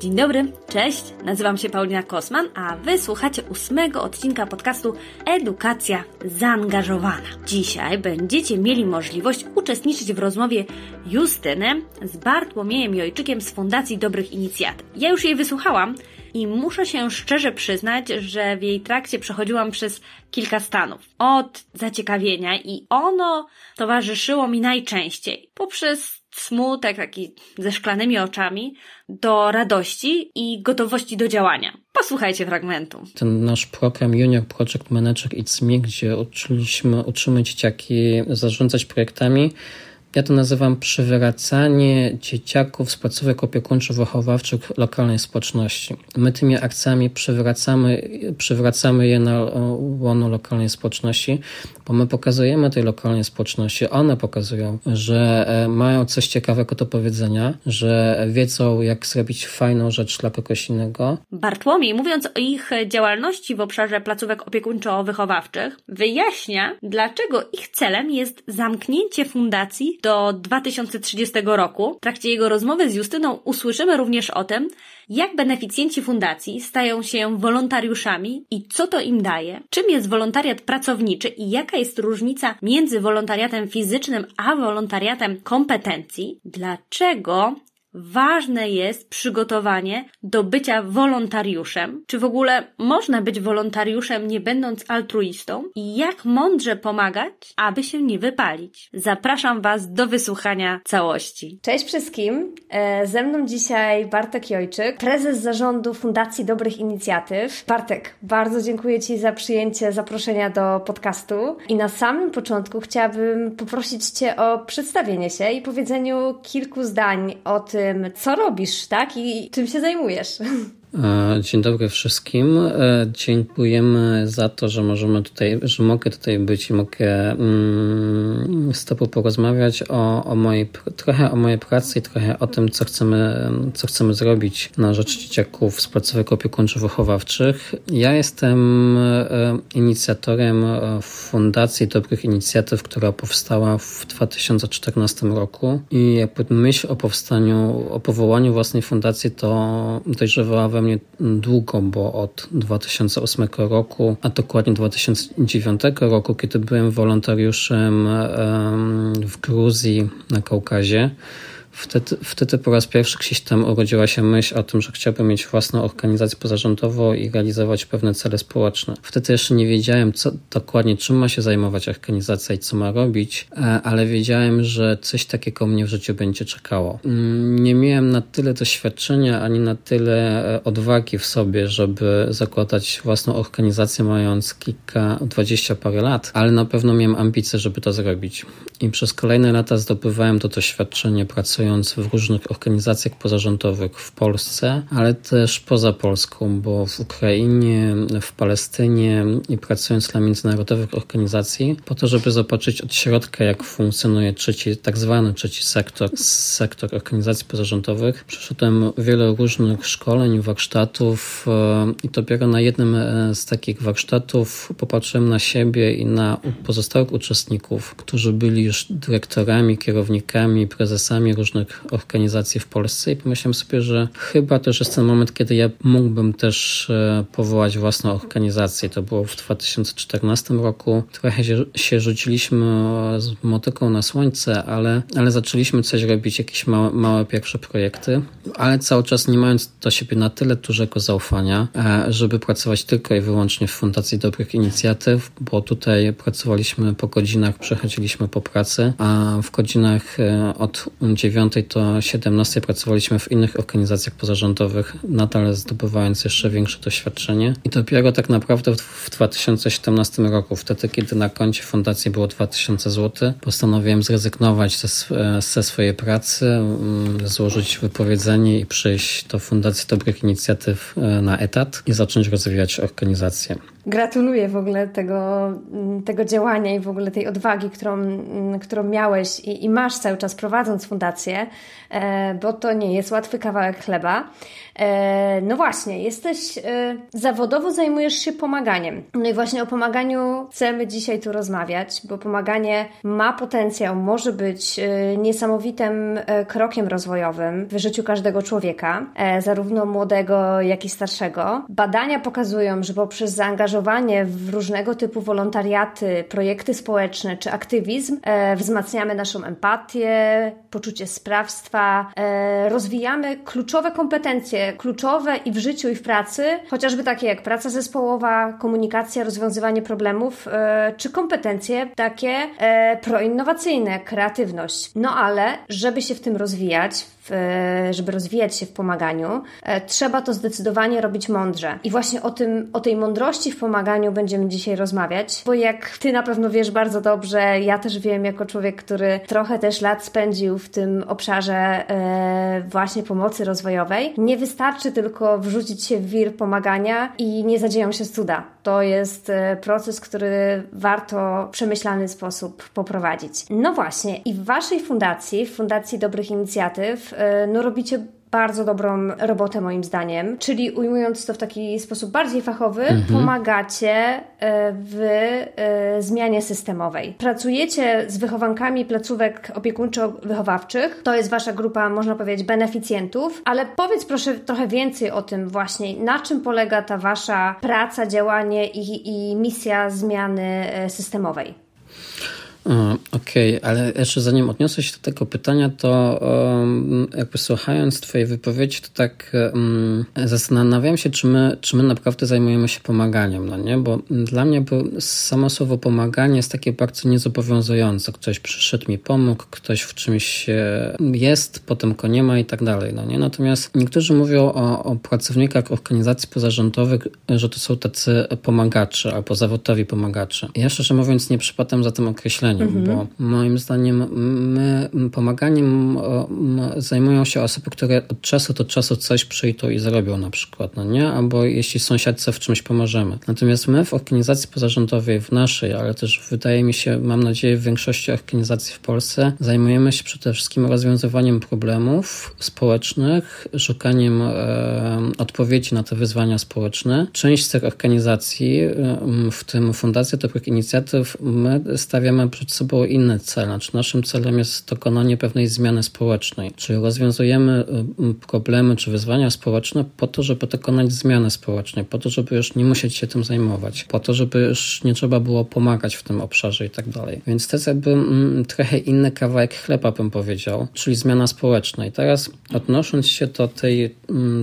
Dzień dobry, cześć, nazywam się Paulina Kosman, a wy słuchacie ósmego odcinka podcastu Edukacja Zaangażowana. Dzisiaj będziecie mieli możliwość uczestniczyć w rozmowie Justyny z Bartłomiejem Jojczykiem z Fundacji Dobrych Inicjatyw. Ja już jej wysłuchałam i muszę się szczerze przyznać, że w jej trakcie przechodziłam przez kilka stanów. Od zaciekawienia i ono towarzyszyło mi najczęściej poprzez smutek taki ze szklanymi oczami do radości i gotowości do działania. Posłuchajcie fragmentu. Ten nasz program Junior Project Manager It's Me, gdzie uczyliśmy, uczymy dzieciaki zarządzać projektami, ja to nazywam przywracanie dzieciaków z placówek opiekuńczo-wychowawczych lokalnej społeczności. My tymi akcjami przywracamy, przywracamy je na łono lokalnej społeczności, bo my pokazujemy tej lokalnej społeczności, one pokazują, że e, mają coś ciekawego do powiedzenia, że wiedzą, jak zrobić fajną rzecz dla kogoś innego. Bartłomiej, mówiąc o ich działalności w obszarze placówek opiekuńczo-wychowawczych, wyjaśnia, dlaczego ich celem jest zamknięcie fundacji do 2030 roku. W trakcie jego rozmowy z Justyną usłyszymy również o tym, jak beneficjenci fundacji stają się wolontariuszami i co to im daje, czym jest wolontariat pracowniczy i jaka jest różnica między wolontariatem fizycznym a wolontariatem kompetencji, dlaczego ważne jest przygotowanie do bycia wolontariuszem. Czy w ogóle można być wolontariuszem nie będąc altruistą? I jak mądrze pomagać, aby się nie wypalić? Zapraszam Was do wysłuchania całości. Cześć wszystkim. E, ze mną dzisiaj Bartek Jojczyk, prezes zarządu Fundacji Dobrych Inicjatyw. Bartek, bardzo dziękuję Ci za przyjęcie zaproszenia do podcastu. I na samym początku chciałabym poprosić Cię o przedstawienie się i powiedzeniu kilku zdań o tym, tym, co robisz, tak? I czym się zajmujesz. E, dzień dobry wszystkim. E, dziękujemy za to, że możemy tutaj, że mogę tutaj być i mogę mm, z Tobą porozmawiać o, o mojej, trochę o mojej pracy i trochę o tym, co chcemy, co chcemy zrobić na rzecz dzieciaków z placówek opiekuńczo-wychowawczych. Ja jestem e, inicjatorem Fundacji Dobrych Inicjatyw, która powstała w 2014 roku i jakby myśl o powstaniu, o powołaniu własnej fundacji to dojrzewała we mnie długo, bo od 2008 roku, a dokładnie 2009 roku, kiedy byłem wolontariuszem w Gruzji na Kaukazie, Wtedy, wtedy po raz pierwszy gdzieś tam urodziła się myśl o tym, że chciałbym mieć własną organizację pozarządową i realizować pewne cele społeczne. Wtedy jeszcze nie wiedziałem, co dokładnie, czym ma się zajmować organizacja i co ma robić, e, ale wiedziałem, że coś takiego mnie w życiu będzie czekało. Mm, nie miałem na tyle doświadczenia, ani na tyle e, odwagi w sobie, żeby zakładać własną organizację, mając kilka, dwadzieścia parę lat, ale na pewno miałem ambicje, żeby to zrobić. I przez kolejne lata zdobywałem to doświadczenie pracując pracując w różnych organizacjach pozarządowych w Polsce, ale też poza Polską, bo w Ukrainie, w Palestynie i pracując dla międzynarodowych organizacji, po to, żeby zobaczyć od środka, jak funkcjonuje trzeci, tak zwany trzeci sektor, sektor organizacji pozarządowych. Przeszedłem wiele różnych szkoleń, warsztatów e, i dopiero na jednym e, z takich warsztatów popatrzyłem na siebie i na pozostałych uczestników, którzy byli już dyrektorami, kierownikami, prezesami różnych różnych organizacji w Polsce i pomyślałem sobie, że chyba też jest ten moment, kiedy ja mógłbym też e, powołać własną organizację. To było w 2014 roku. Trochę się, rzuciliśmy z motyką na słońce, ale, ale zaczęliśmy coś robić, jakieś małe, małe pierwsze projekty, ale cały czas nie mając do siebie na tyle dużego zaufania, e, żeby pracować tylko i wyłącznie w Fundacji Dobrych Inicjatyw, bo tutaj pracowaliśmy po godzinach, przechodziliśmy po pracy, a w godzinach e, od 9 9 do 17 pracowaliśmy w innych organizacjach pozarządowych, nadal zdobywając jeszcze większe doświadczenie. I dopiero tak naprawdę w 2017 roku, wtedy kiedy na koncie fundacji było 2000 zł, postanowiłem zrezygnować ze, ze swojej pracy, mm, złożyć wypowiedzenie i przyjść do Fundacji Dobrych Inicjatyw e, na etat i zacząć rozwijać organizację. Gratuluję w ogóle tego, mm, tego działania i w ogóle tej odwagi, którą, mm, którą miałeś i, i masz cały czas prowadząc fundację, bo to nie jest łatwy kawałek chleba. E, no właśnie, jesteś e, zawodowo zajmujesz się pomaganiem. No i właśnie o pomaganiu chcemy dzisiaj tu rozmawiać, bo pomaganie ma potencjał, może być niesamowitym krokiem rozwojowym w życiu każdego człowieka, zarówno młodego, jak i starszego. Badania pokazują, że poprzez zaangażowanie w różnego typu wolontariaty, projekty społeczne czy aktywizm wzmacniamy naszą empatię, poczucie sprawstwa, rozwijamy kluczowe kompetencje kluczowe i w życiu, i w pracy, chociażby takie jak praca zespołowa, komunikacja, rozwiązywanie problemów, e, czy kompetencje takie e, proinnowacyjne, kreatywność. No ale, żeby się w tym rozwijać, żeby rozwijać się w pomaganiu, e, trzeba to zdecydowanie robić mądrze. I właśnie o tym, o tej mądrości w pomaganiu będziemy dzisiaj rozmawiać, bo jak ty na pewno wiesz bardzo dobrze, ja też wiem jako człowiek, który trochę też lat spędził w tym obszarze e, właśnie pomocy rozwojowej, nie wystarczy tylko wrzucić się w wir pomagania i nie zadzieją się cuda. To jest e, proces, który warto w przemyślany sposób poprowadzić. No właśnie, i w waszej fundacji, w Fundacji Dobrych Inicjatyw, E, no robicie bardzo dobrą robotę moim zdaniem, czyli ujmując to w taki sposób bardziej fachowy, mhm. pomagacie e, w e, zmianie systemowej. Pracujecie z wychowankami placówek opiekuńczo-wychowawczych, to jest wasza grupa, można powiedzieć, beneficjentów, ale powiedz proszę trochę więcej o tym właśnie, na czym polega ta wasza praca, działanie i, i misja zmiany systemomowej. Okej, okay, ale jeszcze zanim odniosę się do tego pytania, to jakby słuchając Twojej wypowiedzi, to tak um, zastanawiam się, czy my, czy my naprawdę zajmujemy się pomaganiem, no nie? Bo dla mnie samo słowo pomaganie jest takie bardzo niezobowiązujące. Ktoś przyszedł mi pomógł, ktoś w czymś jest, potem go nie ma i tak dalej, no nie? Natomiast niektórzy mówią o, o pracownikach organizacji pozarządowych, że to są tacy pomagacze albo zawodowi pomagacze. Ja szczerze mówiąc nie przypadam za tym określeniem mhm. bo moim zdaniem my pomaganiem zajmują się osoby, które od czasu do czasu coś przyjdą i zrobią na przykład, no nie? Albo jeśli sąsiadce w czymś pomożemy. Natomiast my w organizacji pozarządowej, w naszej, ale też wydaje mi się, mam nadzieję w większości organizacji w Polsce, zajmujemy się przede wszystkim rozwiązywaniem problemów społecznych, szukaniem e, odpowiedzi na te wyzwania społeczne. Część z tych organizacji, w tym Fundacja Dobrych Inicjatyw, my stawiamy przed przed sobą inny cel. Znaczy naszym celem jest dokonanie pewnej zmiany społecznej, czyli rozwiązujemy y, problemy czy wyzwania społeczne po to, żeby dokonać zmiany społecznej, po to, żeby już nie musieć się tym zajmować, po to, żeby już nie trzeba było pomagać w tym obszarze i tak dalej. Więc to jest jakby trochę inny kawałek chleba, bym powiedział, czyli zmiana społeczna. I teraz odnosząc się do tej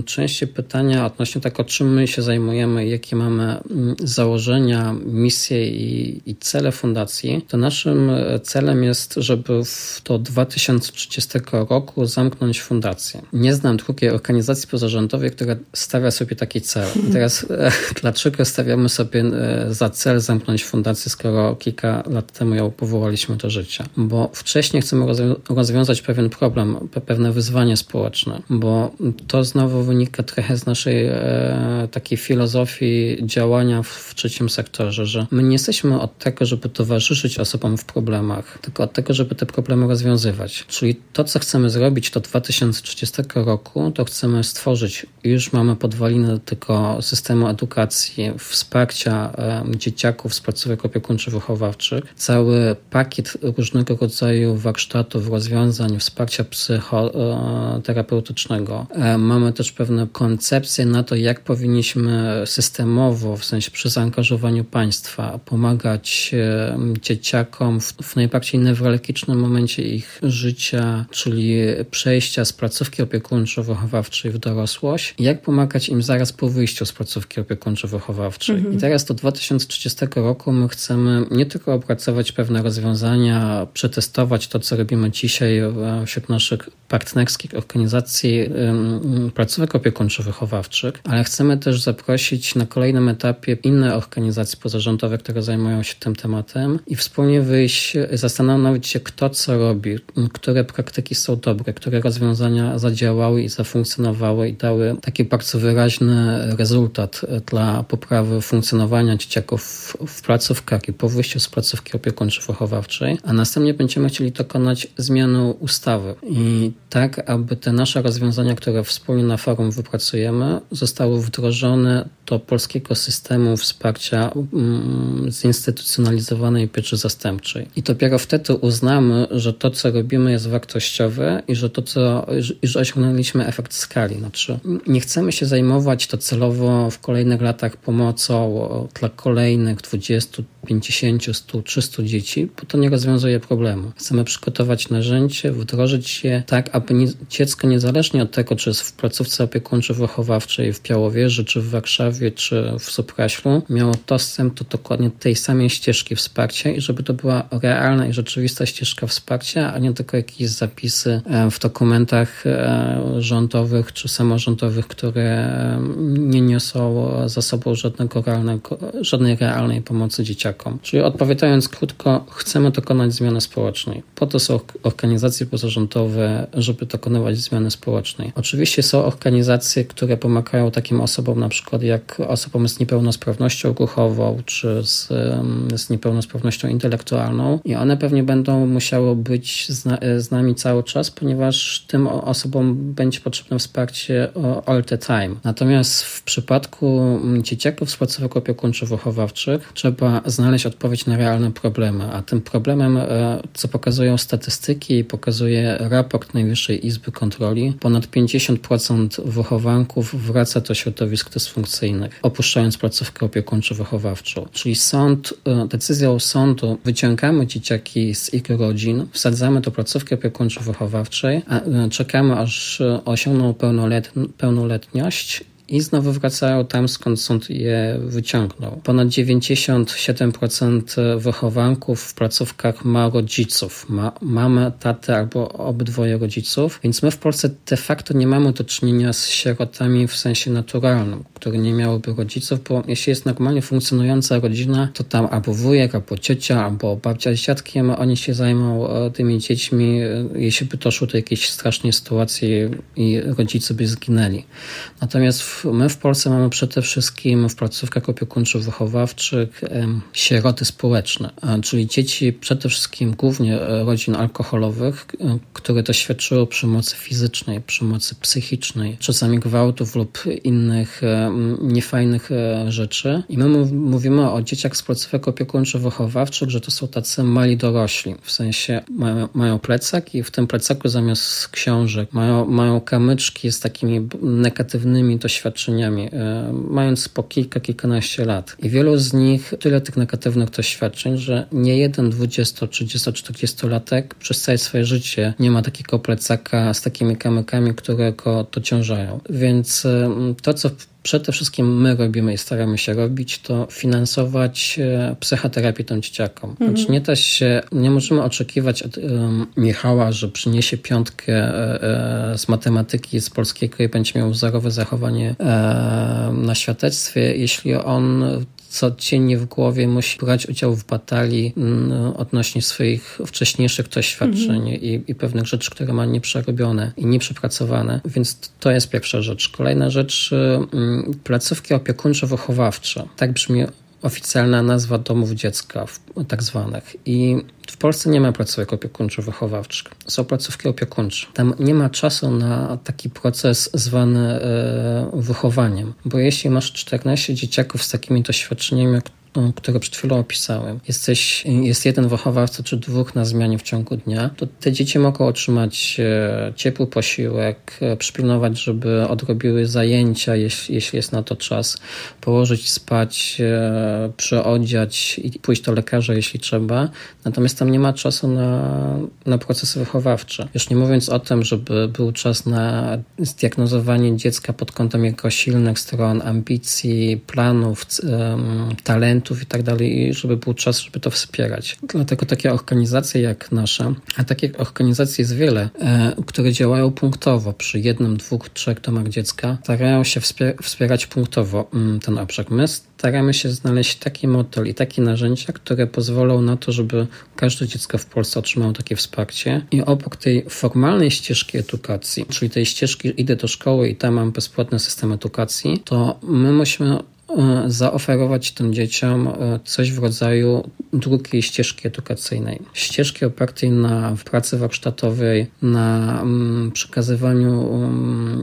części pytania odnośnie tego, czym my się zajmujemy, jakie mamy założenia, misje i, i cele fundacji, to naszym naszym e, celem jest, żeby do 2030 roku zamknąć fundację. Nie znam drugiej organizacji pozarządowej, która stawia sobie taki cel. I teraz e, dlaczego stawiamy sobie e, za cel zamknąć fundację, skoro kilka lat temu ją powołaliśmy do życia? Bo wcześniej chcemy rozwiązać pewien problem, pewne wyzwanie społeczne, bo to znowu wynika trochę z naszej takiej filozofii działania w trzecim sektorze, że my nie jesteśmy od tego, żeby towarzyszyć osobom w problemach, tylko od tego, żeby te problemy rozwiązywać. Czyli to, co chcemy zrobić do 2030 roku, to chcemy stworzyć, już mamy podwaliny tego systemu edukacji, wsparcia dzieciaków z placówek opiekuńczo-wychowawczych, cały pakiet różnego rodzaju warsztatów, rozwiązań, wsparcia psychoterapeutycznego. Mamy też pewne koncepcje na to, jak powinniśmy systemowo, w sensie przy zaangażowaniu państwa, pomagać dzieciakom w, w najbardziej newralgicznym momencie ich życia, czyli przejścia z placówki opiekuńczo-wychowawczej w dorosłość, jak pomagać im zaraz po wyjściu z placówki opiekuńczo-wychowawczej. Mhm. I teraz do 2030 roku my chcemy nie tylko opracować pewne rozwiązania, przetestować to, co robimy dzisiaj wśród naszych partnerskich organizacji placówek opiekuńczo-wychowawczych, ale chcemy też zaprosić na kolejnym etapie inne organizacje pozarządowe, które zajmują się tym tematem i wspólnie wy wyjść, zastanowić się, kto co robi, które praktyki są dobre, które rozwiązania zadziałały i zafunkcjonowały i dały taki bardzo wyraźny rezultat dla poprawy funkcjonowania dzieciaków w placówkach i po wyjściu z placówki opiekuńczo-wychowawczej, a następnie będziemy chcieli dokonać zmiany ustawy. I tak, aby te nasze rozwiązania, które wspólnie na forum wypracujemy, zostały wdrożone do polskiego systemu wsparcia mm, zinstytucjonalizowanej pieczy zastępczej. I dopiero wtedy uznamy, że to, co robimy, jest wartościowe i że to, co, i że osiągnęliśmy efekt skali. Znaczy, nie chcemy się zajmować to celowo w kolejnych latach pomocą dla kolejnych 20, 50, 100, 300 dzieci, bo to nie rozwiązuje problemu. Chcemy przygotować narzędzie, wdrożyć je tak, aby nie, dziecko niezależnie od tego, czy jest w placówce opiekuńczo-wychowawczej w Piałowieży, czy w Warszawie, czy w Supraślu, miało dostęp do dokładnie tej samej ścieżki wsparcia i żeby to była realna i rzeczywista ścieżka wsparcia, a nie tylko jakieś zapisy e, w dokumentach e, rządowych czy samorządowych, które nie niosą za sobą żadnego realnego, żadnej realnej pomocy dzieciakom. Czyli odpowiadając krótko, chcemy dokonać zmiany społecznej. Po to są organizacje pozarządowe, żeby dokonywać zmiany społecznej. Oczywiście są organizacje, które pomagają takim osobom, na przykład jak osobom z niepełnosprawnością ruchową, czy z, z niepełnosprawnością intelektualną i one pewnie będą musiały być z, z nami cały czas, ponieważ tym osobom będzie potrzebne wsparcie all the time. Natomiast w przypadku dzieciaków z placówek opiekuńczo-wychowawczych trzeba znaleźć odpowiedź na realne problemy, a tym problemem, e, co pokazują statystyki, pokazuje raport Najwyższej Izby Kontroli, ponad 50% wychowanków wraca do środowisk dysfunkcyjnych, opuszczając placówkę opiekuńczo-wychowawczą. Czyli sąd, e, decyzją sądu wyciągamy dzieciaki z ich rodzin, wsadzamy do placówki opiekuńczo-wychowawczej, e, czekamy aż osiągną pełnoletność i znowu wracają tam, skąd sąd je wyciągnął. Ponad 97% wychowanków w placówkach ma rodziców, ma mamę, tatę albo obydwoje rodziców, więc my w Polsce de facto nie mamy do czynienia z sierotami w sensie naturalnym, które nie miałyby rodziców, bo jeśli jest normalnie funkcjonująca rodzina, to tam albo wujek, albo ciocia, albo babcia z dziadkiem, oni się zajmą e, tymi dziećmi, e, jeśli by doszło do jakiejś strasznej sytuacji i rodzice by zginęli. Natomiast w my w Polsce mamy przede wszystkim w placówkach opiekuńczo-wychowawczych sieroty społeczne, czyli dzieci przede wszystkim głównie e, rodzin alkoholowych, e, które doświadczyły przemocy fizycznej, przemocy psychicznej, czasami gwałtów lub innych e, niefajnych rzeczy. I my mówimy o dzieciach z placówek opiekuńczo-wychowawczych, że to są tacy mali dorośli, w sensie mają, mają plecak i w tym plecaku zamiast książek mają, mają kamyczki z takimi negatywnymi doświadczeniami, doświadczeniami, e, mając po kilka, kilkanaście lat. I wielu z nich tyle tych negatywnych doświadczeń, że nie jeden 20, 30, 40 latek przez całe swoje życie nie ma takiego plecaka z takimi kamykami, które go dociążają. Więc e, to, co przede wszystkim my robimy i staramy się robić, to finansować e, psychoterapię tym dzieciakom. Mhm. Znaczy nie da się, nie możemy oczekiwać od Michała, że przyniesie piątkę e, e, z matematyki, z polskiego i będzie miał wzorowe zachowanie na świadectwie, jeśli on codziennie w głowie musi brać udział w batalii mm, odnośnie swoich wcześniejszych doświadczeń mhm. i, i pewnych rzeczy, które ma nieprzerobione i nieprzepracowane. Więc to jest pierwsza rzecz. Kolejna rzecz, mm, placówki opiekuńczo-wychowawcze. Tak brzmi oficjalna nazwa domów dziecka, tak zwanych. I w Polsce nie ma placówek opiekuńczo-wychowawczych. Są placówki opiekuńcze. Tam nie ma czasu na taki proces zwany e, wychowaniem, bo jeśli masz 14 dzieciaków z takimi doświadczeniami, które przed chwilą opisałem, jesteś, jest jeden wychowawca czy dwóch na zmianie w ciągu dnia, to te dzieci mogą otrzymać e, ciepły posiłek, e, przypilnować, żeby odrobiły zajęcia, jeśli, jeśli jest na to czas, położyć spać, e, przyodziać i pójść do lekarza, jeśli trzeba. Natomiast tam nie ma czasu na, na procesy wychowawcze. Już nie mówiąc o tym, żeby był czas na zdiagnozowanie dziecka pod kątem jego silnych stron, ambicji, planów, talentu, i tak dalej, żeby był czas, żeby to wspierać. Dlatego takie organizacje jak nasza, a takich organizacji jest wiele, e, które działają punktowo przy jednym, dwóch, trzech domach dziecka, starają się wspierać punktowo mm, ten obszar. My staramy się znaleźć taki model i takie narzędzia, które pozwolą na to, żeby każde dziecko w Polsce otrzymało takie wsparcie. I obok tej formalnej ścieżki edukacji, czyli tej ścieżki idę do szkoły i tam mam bezpłatny system edukacji, to my musimy zaoferować tym dzieciom e, coś w rodzaju drugiej ścieżki edukacyjnej. Ścieżki opartej na pracy warsztatowej, na mm, przekazywaniu mm,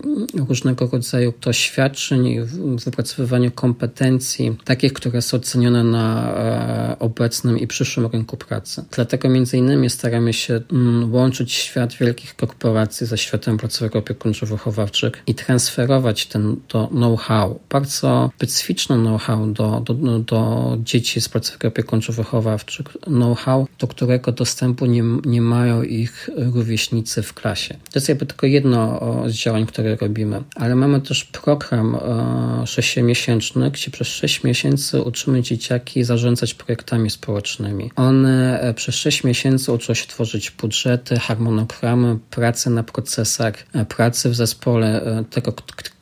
różnego rodzaju doświadczeń, wypracowywaniu kompetencji, takich, które są cenione na e, obecnym i przyszłym rynku pracy. Dlatego między innymi staramy się mm, łączyć świat wielkich korporacji ze światem placówek opiekuńczo-wychowawczych i transferować ten to know-how. Bardzo specyficzne specyficzne know-how do, do, do dzieci z placówek opiekuńczo-wychowawczych, know-how, do którego dostępu nie, nie mają ich rówieśnicy w klasie. To jest jakby tylko jedno z działań, które robimy, ale mamy też program e, sześciomiesięczny, gdzie przez sześć miesięcy uczymy dzieciaki zarządzać projektami społecznymi. One e, przez sześć miesięcy uczą się tworzyć budżety, harmonogramy, pracy na procesach, e, pracy w zespole, tego,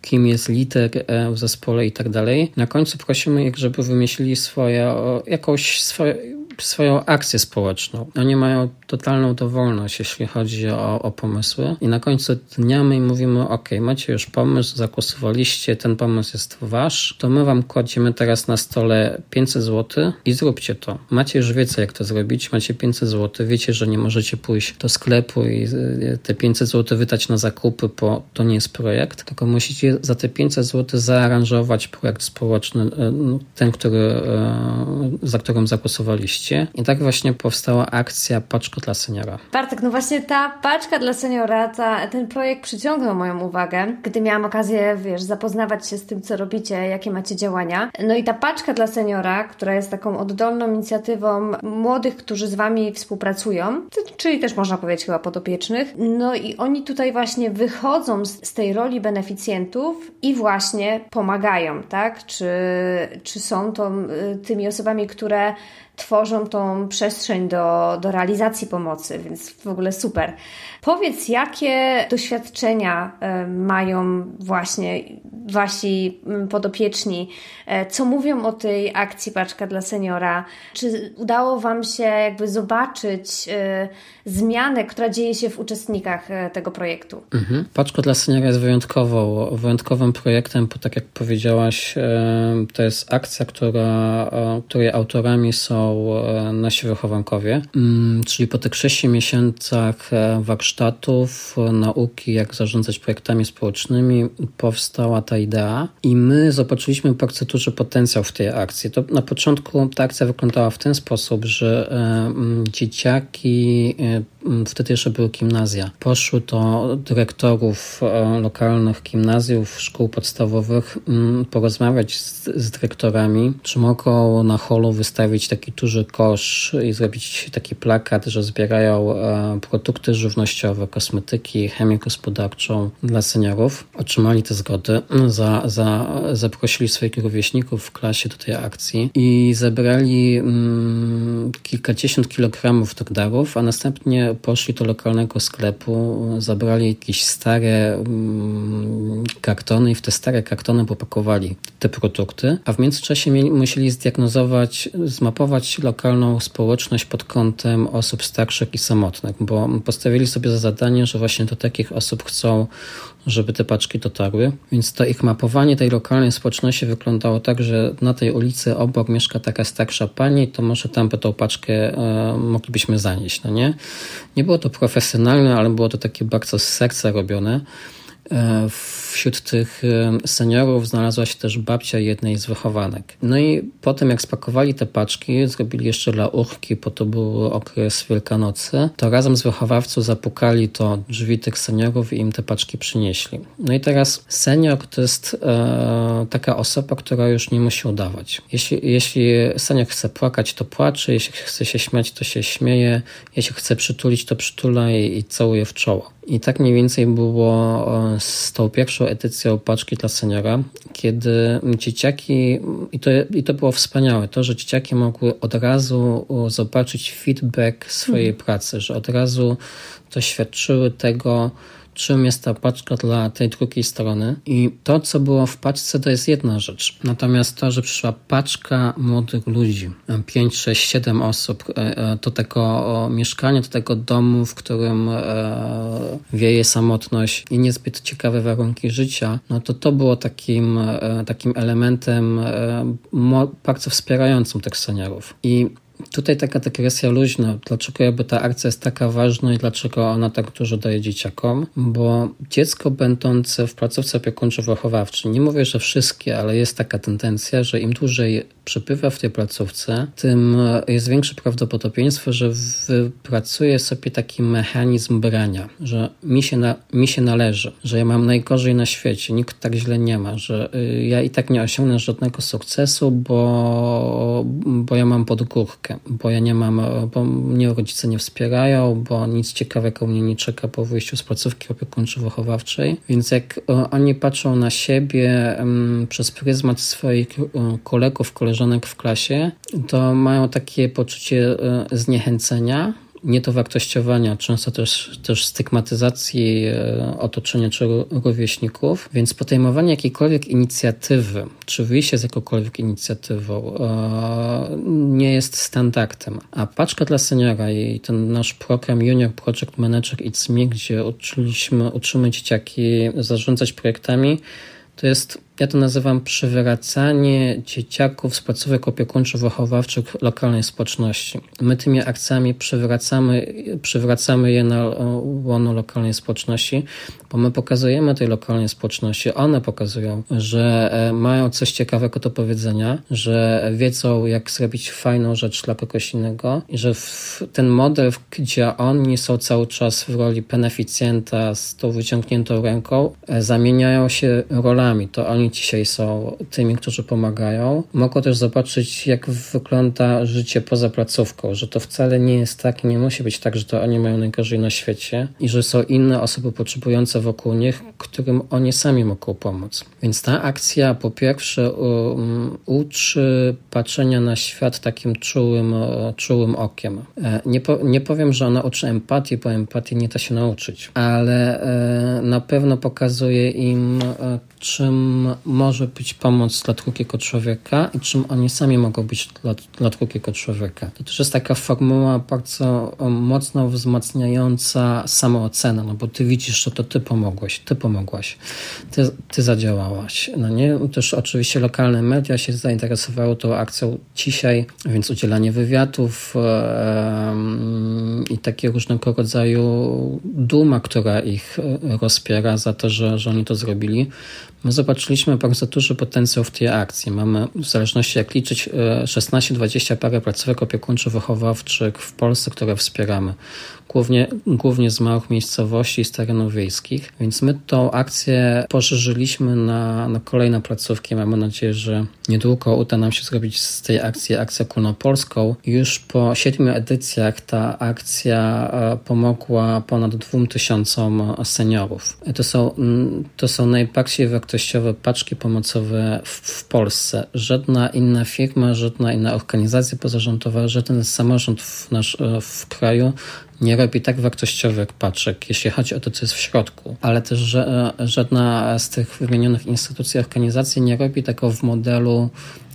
kim jest liter e, w zespole i tak dalej. Na końcu prosimy ich, żeby wymyślili swoje, jakąś swoje, swoją akcję społeczną. Oni mają totalną dowolność, jeśli chodzi o, o pomysły. I na końcu dnia my im mówimy: OK, macie już pomysł, zagłosowaliście, ten pomysł jest wasz, to my wam kładziemy teraz na stole 500 zł i zróbcie to. Macie już wiedzę, jak to zrobić, macie 500 zł, wiecie, że nie możecie pójść do sklepu i e, te 500 zł wydać na zakupy, bo to nie jest projekt, tylko musicie za te 500 zł zaaranżować projekt społeczny, e, ten, który, za którym zagłosowaliście. I tak właśnie powstała akcja Paczko dla seniora. Bartek, no właśnie ta paczka dla seniora, ta, ten projekt przyciągnął moją uwagę, gdy miałam okazję, wiesz, zapoznawać się z tym, co robicie, jakie macie działania. No i ta paczka dla seniora, która jest taką oddolną inicjatywą młodych, którzy z Wami współpracują, czyli też można powiedzieć chyba podopiecznych, no i oni tutaj właśnie wychodzą z, z tej roli beneficjentów i właśnie pomagają, tak? Czy, czy są to y, tymi osobami, które tworzą tą przestrzeń do, do realizacji pomocy, więc w ogóle super. Powiedz, jakie doświadczenia e, mają właśnie wasi mm, podopieczni? E, co mówią o tej akcji Paczka dla Seniora? Czy udało Wam się jakby zobaczyć e, zmianę, która dzieje się w uczestnikach tego projektu? Mhm. Paczka dla Seniora jest wyjątkową, wyjątkowym projektem, bo tak jak powiedziałaś, to jest akcja, która, której autorami są nasi wychowankowie, mm, czyli po tych 6 miesiącach warsztatów warsztatów nauki, jak zarządzać projektami społecznymi, powstała ta idea i my zobaczyliśmy bardzo duży potencjał w tej akcji. To na początku ta akcja wyglądała w ten sposób, że e, dzieciaki e, wtedy jeszcze były gimnazja. Poszły do dyrektorów e, lokalnych gimnazjów, szkół podstawowych porozmawiać z, z dyrektorami, czy mogą na holu wystawić taki duży kosz i zrobić taki plakat, że zbierają produkty żywnościowe kosmetyki, chemię gospodarczą dla seniorów. Otrzymali te zgody, za, za, zaprosili swoich rówieśników w klasie do tej akcji i zebrali mm, kilkadziesiąt kilogramów tych darów, a następnie poszli do lokalnego sklepu, zabrali jakieś stare mm, kartony i w te stare kartony popakowali te produkty, a w międzyczasie musieli zdiagnozować, zmapować lokalną społeczność pod kątem osób starszych i samotnych, bo postawili sobie za zadanie, że właśnie do takich osób chcą, żeby te paczki dotarły. Więc to ich mapowanie tej lokalnej społeczności wyglądało tak, że na tej ulicy obok mieszka taka starsza pani, to może tam by tą paczkę e, moglibyśmy zanieść, no nie? Nie było to profesjonalne, ale było to takie bardzo z serca robione. E, wśród tych e, seniorów znalazła się też babcia jednej z wychowanek. No i potem jak spakowali te paczki, zrobili jeszcze dla urki, bo to był okres Wielkanocy, to razem z wychowawcą zapukali to drzwi tych seniorów i im te paczki przynieśli. No i teraz senior to jest e, taka osoba, która już nie musi udawać. Jeśli, jeśli senior chce płakać, to płacze, jeśli chce się śmiać, to się śmieje, jeśli chce przytulić, to przytula i, i całuje w czoło. I tak mniej więcej było z tą pierwszą edycją paczki dla seniora, kiedy dzieciaki, i to, i to było wspaniałe, to, że dzieciaki mogły od razu zobaczyć feedback swojej mhm. pracy, że od razu doświadczyły tego, czym jest ta paczka dla tej drugiej strony. I to, co było w paczce, to jest jedna rzecz. Natomiast to, że przyszła paczka młodych ludzi, 5, 6, 7 osób e, e, do tego mieszkania, do tego domu, w którym e, wieje samotność i niezbyt ciekawe warunki życia, no to to było takim, takim elementem bardzo wspierającym tych seniorów. I Tutaj taka dygresja luźna. Dlaczego jakby ta akcja jest taka ważna i dlaczego ona tak dużo daje dzieciakom? Bo dziecko będące w placówce opiekuńczo-wychowawczej, nie mówię, że wszystkie, ale jest taka tendencja, że im dłużej przebywa w tej placówce, tym jest większe prawdopodobieństwo, że wypracuje sobie taki mechanizm brania, że mi się, na, mi się należy, że ja mam najgorzej na świecie, nikt tak źle nie ma, że y, ja i tak nie osiągnę żadnego sukcesu, bo, bo ja mam podgórkę, bo ja nie mam, bo mnie rodzice nie wspierają, bo nic ciekawego mnie nie czeka po wyjściu z placówki opiekuńczo-wychowawczej. Więc jak oni patrzą na siebie przez pryzmat swoich kolegów, koleżanek, koleżanek w klasie, to mają takie poczucie e, zniechęcenia, niedowartościowania, często też, też stygmatyzacji e, otoczenia czy rówieśników, więc podejmowanie jakiejkolwiek inicjatywy, czy wyjście z jakąkolwiek inicjatywą e, nie jest standardem. A paczka dla seniora i ten nasz program Junior Project Manager It's Me, gdzie uczyliśmy, uczymy dzieciaki zarządzać projektami, to jest ja to nazywam przywracanie dzieciaków z placówek opiekuńczo-wychowawczych lokalnej społeczności. My tymi akcjami przywracamy, przywracamy je na łono lokalnej społeczności, bo my pokazujemy tej lokalnej społeczności, one pokazują, że e, mają coś ciekawego do powiedzenia, że wiedzą, jak zrobić fajną rzecz dla kogoś innego i że ten model, gdzie oni są cały czas w roli beneficjenta z tą wyciągniętą ręką, e, zamieniają się rolami. To oni dzisiaj są tymi, którzy pomagają, mogą też zobaczyć, jak wygląda życie poza placówką, że to wcale nie jest tak i nie musi być tak, że to oni mają najgorzej na świecie i że są inne osoby potrzebujące wokół nich, którym oni sami mogą pomóc. Więc ta akcja po pierwsze um, uczy patrzenia na świat takim czułym, czułym okiem. E, nie, po, nie powiem, że ona uczy empatii, bo empatii nie da się nauczyć, ale e, na pewno pokazuje im, e, może być pomoc dla drugiego człowieka i czym oni sami mogą być dla, dla drugiego człowieka. To też jest taka formuła bardzo mocno wzmacniająca samoocenę, no bo ty widzisz, że to ty pomogłeś, ty pomogłaś, ty, ty zadziałałaś. No nie? Też oczywiście lokalne media się zainteresowały tą akcją dzisiaj, więc udzielanie wywiadów e, i takie różnego rodzaju duma, która ich e, rozpiera za to, że, że oni to zrobili. My zobaczyliśmy bardzo duży potencjał w tej akcji. Mamy, w zależności jak liczyć, 16-20 e, parę placówek opiekuńczo-wychowawczych w Polsce, które wspieramy głównie, głównie z małych miejscowości i z terenów wiejskich. Więc my tą akcję poszerzyliśmy na, na kolejne placówki. Mamy nadzieję, że niedługo uda nam się zrobić z tej akcji akcję ogólnopolską. Już po siedmiu edycjach ta akcja e, pomogła ponad dwóm tysiącom seniorów. To są, to są najbardziej wartościowe paczki pomocowe w, w Polsce. Żadna inna firma, żadna inna organizacja pozarządowa, żaden samorząd w, nasz, e, w kraju nie robi tak wartościowych paczek, jeśli chodzi o to, co jest w środku, ale też że, żadna z tych wymienionych instytucji, organizacji nie robi tego w modelu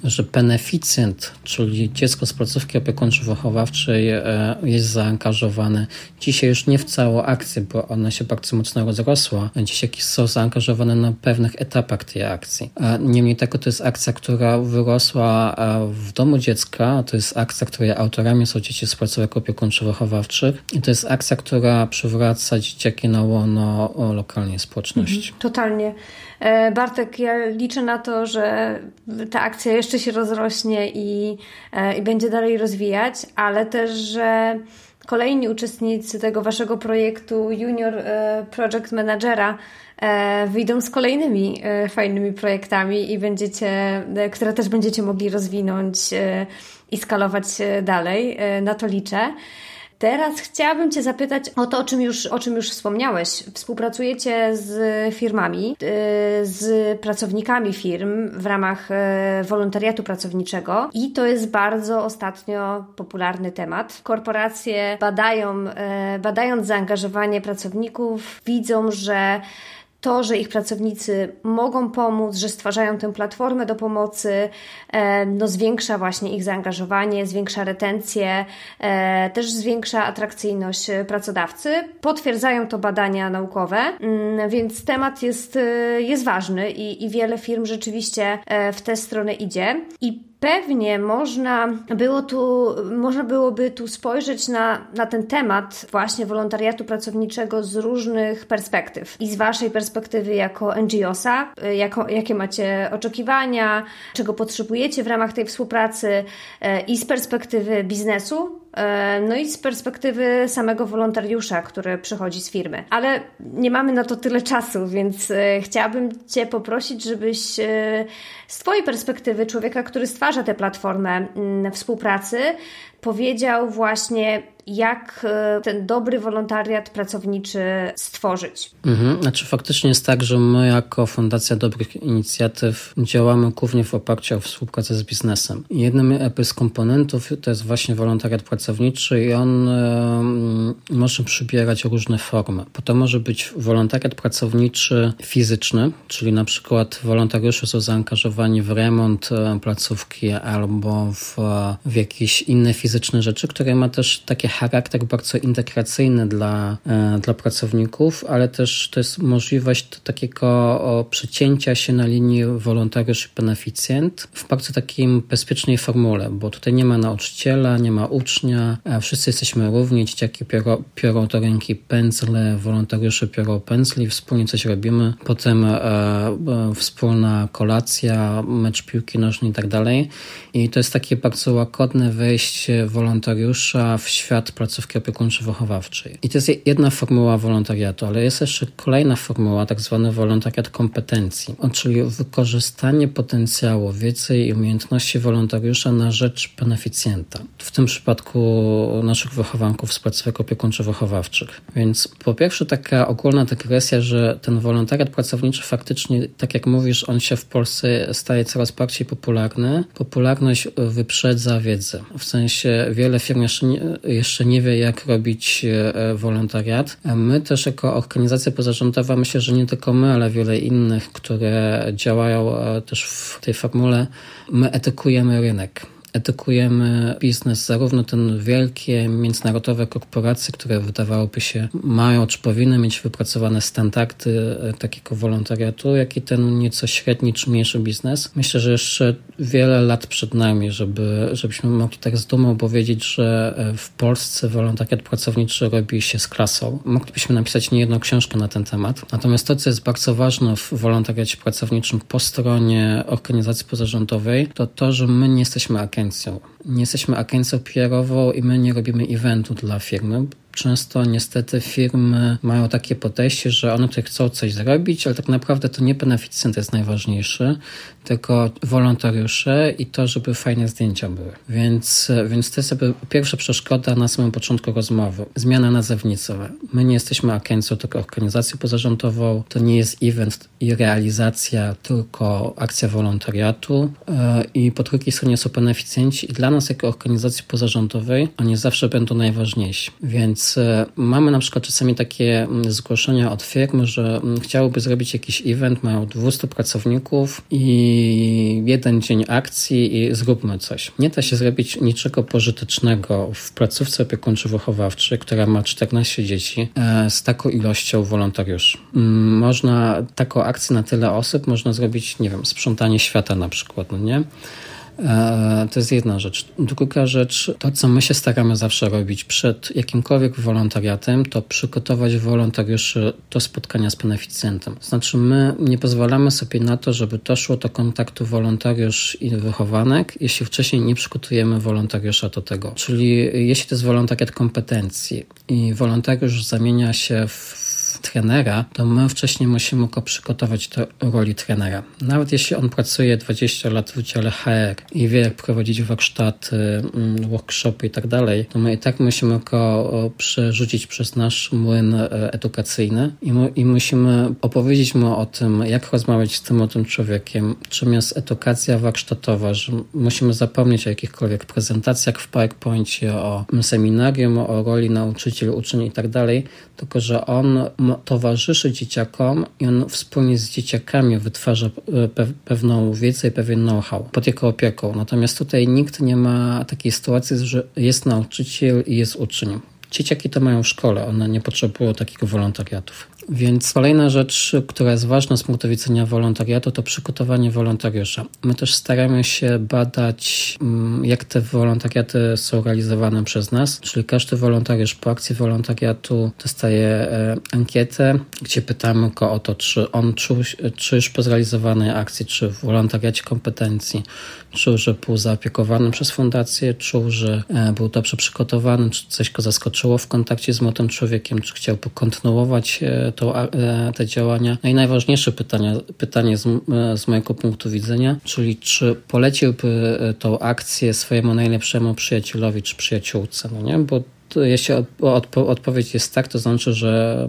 że beneficjent, czyli dziecko z placówki opiekuńczo-wychowawczej e, jest zaangażowane dzisiaj już nie w całą akcję, bo ona się bardzo mocno rozrosła. Dzisiaj są zaangażowane na pewnych etapach tej akcji. Niemniej tego to jest akcja, która wyrosła e, w domu dziecka, to jest akcja, której autorami są dzieci z placówek opiekuńczo-wychowawczych i to jest akcja, która przywraca dzieciaki na łono lokalnej społeczności. Mhm, totalnie. E, Bartek, ja liczę na to, że ta akcja jeszcze się rozrośnie i, e, i będzie dalej rozwijać, ale też, że kolejni uczestnicy tego waszego projektu Junior e, Project Managera wyjdą z kolejnymi fajnymi projektami i będziecie, które też będziecie mogli rozwinąć i skalować dalej. Na to liczę. Teraz chciałabym Cię zapytać o to, o czym już, o czym już wspomniałeś. Współpracujecie z firmami, y, z pracownikami firm w ramach y, wolontariatu pracowniczego i to jest bardzo ostatnio popularny temat. Korporacje badają, y, badając zaangażowanie pracowników, widzą, że to, że ich pracownicy mogą pomóc, że stwarzają tę platformę do pomocy, e, no zwiększa właśnie ich zaangażowanie, zwiększa retencję, e, też zwiększa atrakcyjność pracodawcy. Potwierdzają to badania naukowe, mm, więc temat jest, e, jest ważny i, i wiele firm rzeczywiście w tę stronę idzie. I Pewnie można, było tu, można byłoby tu spojrzeć na, na ten temat właśnie wolontariatu pracowniczego z różnych perspektyw. I z Waszej perspektywy jako NGOsa, y, jako, jakie macie oczekiwania, czego potrzebujecie w ramach tej współpracy y, i z perspektywy biznesu, no i z perspektywy samego wolontariusza, który przychodzi z firmy. Ale nie mamy na to tyle czasu, więc e, chciałabym Cię poprosić, żebyś e, z Twojej perspektywy człowieka, który stwarza tę platformę mm, współpracy, powiedział właśnie, jak e, ten dobry wolontariat pracowniczy stworzyć. Mhm. Znaczy faktycznie jest tak, że my jako Fundacja Dobrych Inicjatyw działamy głównie w oparciu o współpracę z biznesem. Jednym z komponentów to jest właśnie wolontariat pracowniczy i on może przybierać różne formy. Bo to może być wolontariat pracowniczy fizyczny, czyli na przykład wolontariusze są zaangażowani w remont e, placówki albo w, w jakieś inne fizyczne rzeczy, które ma też takie charakter bardzo integracyjny dla, e, dla pracowników, ale też to jest możliwość takiego przecięcia się na linii wolontariusz i beneficjent w bardzo takim bezpiecznej formule, bo tutaj nie ma nauczyciela, nie ma ucznia, wszyscy jesteśmy równi, dzieciaki piorą, piorą do ręki pędzle, wolontariusze piorą pędzli, wspólnie coś robimy, potem e, e, wspólna kolacja, mecz piłki nożnej i tak dalej. I to jest takie bardzo łagodne wejście wolontariusza w świat świat placówki opiekuńczo-wychowawczej. I to jest jedna formuła wolontariatu, ale jest jeszcze kolejna formuła, tak zwany wolontariat kompetencji, czyli wykorzystanie potencjału, wiedzy i umiejętności wolontariusza na rzecz beneficjenta. W tym przypadku naszych wychowanków z placówek opiekuńczo-wychowawczych. Więc po pierwsze taka ogólna dygresja, że ten wolontariat pracowniczy faktycznie, tak jak mówisz, on się w Polsce staje coraz bardziej popularny. Popularność wyprzedza wiedzę. W sensie wiele firm jeszcze nie, jeszcze jeszcze nie wie, jak robić e, wolontariat. My też jako organizacja pozarządowa, myślę, że nie tylko my, ale wiele innych, które działają e, też w tej formule, my etykujemy rynek etykujemy biznes, zarówno ten wielkie międzynarodowe korporacje, które wydawałoby się mają czy powinny mieć wypracowane standardy e, takiego wolontariatu, jak i ten nieco średni czy mniejszy biznes. Myślę, że jeszcze wiele lat przed nami, żeby, żebyśmy mogli tak z dumą powiedzieć, że e, w Polsce wolontariat pracowniczy robi się z klasą. Moglibyśmy napisać niejedną książkę na ten temat. Natomiast to, co jest bardzo ważne w wolontariacie pracowniczym po stronie organizacji pozarządowej, to to, że my nie jesteśmy agencją agencją. Nie jesteśmy agencją PR-ową i my nie robimy eventu dla firmy, często niestety firmy mają takie podejście, że one tutaj chcą coś zrobić, ale tak naprawdę to nie beneficjent jest najważniejszy, tylko wolontariusze i to, żeby fajne zdjęcia były. Więc, więc to jest jakby pierwsza przeszkoda na samym początku rozmowy. Zmiana nazewnictwa. My nie jesteśmy agencją, tylko organizacją pozarządową. To nie jest event i realizacja, tylko akcja wolontariatu. E, I po drugiej stronie są beneficjenci i dla nas jako organizacji pozarządowej oni zawsze będą najważniejsi. Więc E, mamy na przykład czasami takie mm, zgłoszenia od firm, że mm, chciałyby zrobić jakiś event, mają 200 pracowników i jeden dzień akcji i zróbmy coś. Nie da się zrobić niczego pożytecznego w placówce opiekuńczo-wychowawczej, która ma 14 dzieci e, z taką ilością wolontariuszy. Mm, można taką akcję na tyle osób, można zrobić, nie wiem, sprzątanie świata na przykład, no nie? E, to jest jedna rzecz. Druga rzecz, to co my się staramy zawsze robić przed jakimkolwiek wolontariatem, to przygotować wolontariuszy do spotkania z beneficjentem. Znaczy, my nie pozwalamy sobie na to, żeby doszło do kontaktu wolontariusz i wychowanek, jeśli wcześniej nie przygotujemy wolontariusza do tego. Czyli jeśli to jest wolontariat kompetencji i wolontariusz zamienia się w trenera, to my wcześniej musimy go przygotować do roli trenera. Nawet jeśli on pracuje 20 lat w wydziale HR i wie, jak prowadzić warsztaty, mm, workshopy i tak dalej, to my i tak musimy go przerzucić przez nasz młyn e, edukacyjny i, mu, i musimy opowiedzieć mu o tym, jak rozmawiać z tym młodym człowiekiem, czym jest edukacja warsztatowa, że musimy zapomnieć o jakichkolwiek prezentacjach w PowerPoincie, o seminarium, o roli nauczyciel, uczeń i tak dalej, tylko że on towarzyszy dzieciakom i on wspólnie z dzieciakami wytwarza e, pewną wiedzę i pewien know-how pod jego opieką. Natomiast tutaj nikt nie ma takiej sytuacji, że jest nauczyciel i jest uczeń. Dzieciaki to mają w szkole, one nie potrzebują takich wolontariatów. Więc kolejna rzecz, która jest ważna z punktu widzenia wolontariatu, to przygotowanie wolontariusza. My też staramy się badać, mm, jak te wolontariaty są realizowane przez nas, czyli każdy wolontariusz po akcji wolontariatu dostaje e, ankietę, gdzie pytamy go o to, czy on czuł, czy już po zrealizowanej akcji, czy w wolontariacie kompetencji, czuł, że był zaopiekowany przez fundację, czuł, że e, był dobrze przygotowany, czy coś go zaskoczyło w kontakcie z młodym człowiekiem, czy chciałby kontynuować e, to, e, te działania. No i najważniejsze pytanie, pytanie z, z mojego punktu widzenia, czyli czy poleciłby tą akcję swojemu najlepszemu przyjacielowi czy przyjaciółce, no nie? Bo jeśli odpo odpowiedź jest tak, to znaczy, że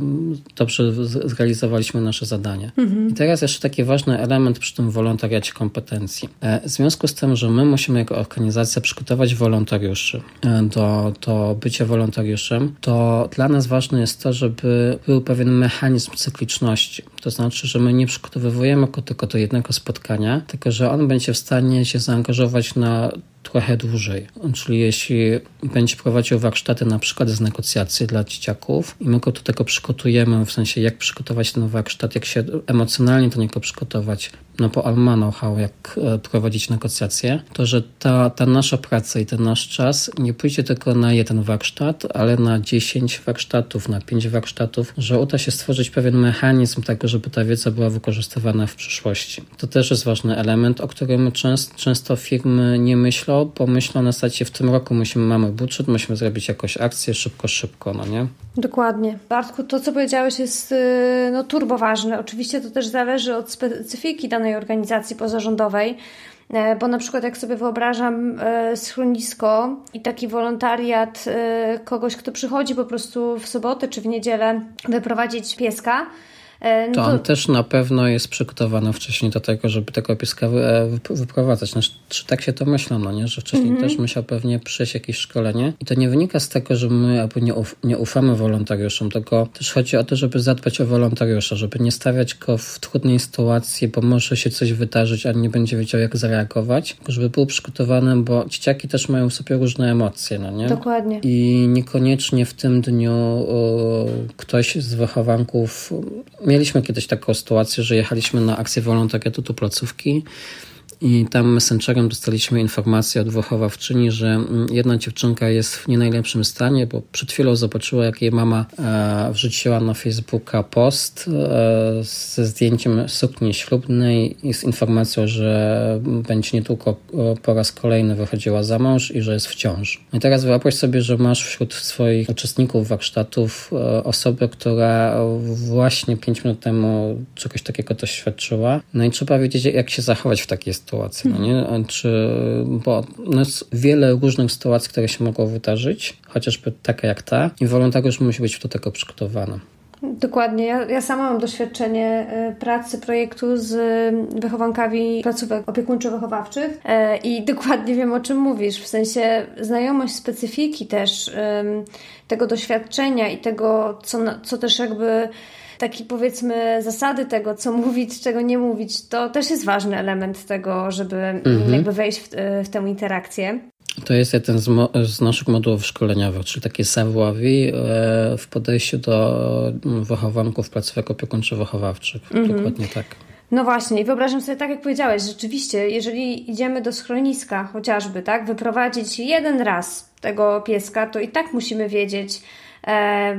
dobrze zrealizowaliśmy nasze zadanie. Mhm. I teraz jeszcze taki ważny element przy tym wolontariacie kompetencji. E, w związku z tym, że my musimy jako organizacja przygotować wolontariuszy e, do, do bycia wolontariuszem, to dla nas ważne jest to, żeby był pewien mechanizm cykliczności. To znaczy, że my nie przygotowujemy go tylko do jednego spotkania, tylko że on będzie w stanie się zaangażować na trochę dłużej. Czyli jeśli będzie prowadził warsztaty na przykład z negocjacji dla dzieciaków i my go do tego przygotujemy, w sensie jak przygotować ten warsztat, jak się emocjonalnie do niego przygotować, no bo on ma know-how, jak e, prowadzić negocjacje, to że ta, ta nasza praca i ten nasz czas nie pójdzie tylko na jeden warsztat, ale na 10 warsztatów, na 5 warsztatów, że uda się stworzyć pewien mechanizm tego, żeby ta wiedza była wykorzystywana w przyszłości. To też jest ważny element, o którym często, często firmy nie myślą, bo myślą na zasadzie w tym roku musimy, mamy budżet, musimy zrobić jakąś akcję szybko, szybko, no nie? Dokładnie. Bartku, to co powiedziałeś jest y, no, turbo ważne. Oczywiście to też zależy od specyfiki danej organizacji pozarządowej, e, bo na przykład jak sobie wyobrażam e, schronisko i taki wolontariat e, kogoś, kto przychodzi po prostu w sobotę czy w niedzielę wyprowadzić pieska, no to, to on też na pewno jest przygotowany wcześniej do tego, żeby tego pieska e, wyprowadzać. Znaczy, czy tak się to myślą, no nie? Że wcześniej mm -hmm. też musiał pewnie przejść jakieś szkolenie. I to nie wynika z tego, że my albo nie, uf, nie ufamy wolontariuszom, tylko też chodzi o to, żeby zadbać o wolontariusza, żeby nie stawiać go w trudnej sytuacji, bo może się coś wydarzyć, a nie będzie wiedział, jak zareagować, żeby był przygotowany, bo dzieciaki też mają w sobie różne emocje, no nie? Dokładnie. I niekoniecznie w tym dniu o, ktoś z wychowanków Mieliśmy kiedyś taką sytuację, że jechaliśmy na akcję wolontariatu do placówki i tam messengerem dostaliśmy informację od wychowawczyni, że mm, jedna dziewczynka jest w nie najlepszym stanie, bo przed chwilą zobaczyła, jak jej mama e, wrzuciła na Facebooka post e, ze zdjęciem sukni ślubnej i z informacją, że będzie niedługo e, po raz kolejny wychodziła za mąż i że jest w ciąży. I teraz wyobraź sobie, że masz wśród swoich uczestników warsztatów osobę, która właśnie pięć minut temu czegoś takiego doświadczyła. No i trzeba wiedzieć, jak się zachować w takiej sytuacji sytuacji, no nie? Czy, bo no jest wiele różnych sytuacji, które się mogą wydarzyć, chociażby taka jak ta i wolontariusz musi być do tego przygotowany. Dokładnie. Ja, ja sama mam doświadczenie y, pracy projektu z wychowankami placówek opiekuńczo-wychowawczych e, i dokładnie wiem, o czym mówisz. W sensie znajomość specyfiki też tego doświadczenia i tego, co, co też jakby taki powiedzmy zasady tego, co mówić, czego nie mówić, to też jest ważny element tego, żeby mhm. jakby wejść w, w tę interakcję. To jest jeden z, z, naszych modułów szkoleniowych, czyli takie savoir-vivre w podejściu do mm, wychowanków placówek opiekuńczo-wychowawczych. Mhm. Dokładnie tak. No właśnie, i wyobrażam sobie, tak jak powiedziałeś, rzeczywiście, jeżeli idziemy do schroniska chociażby, tak, wyprowadzić jeden raz tego pieska, to i tak musimy wiedzieć, E,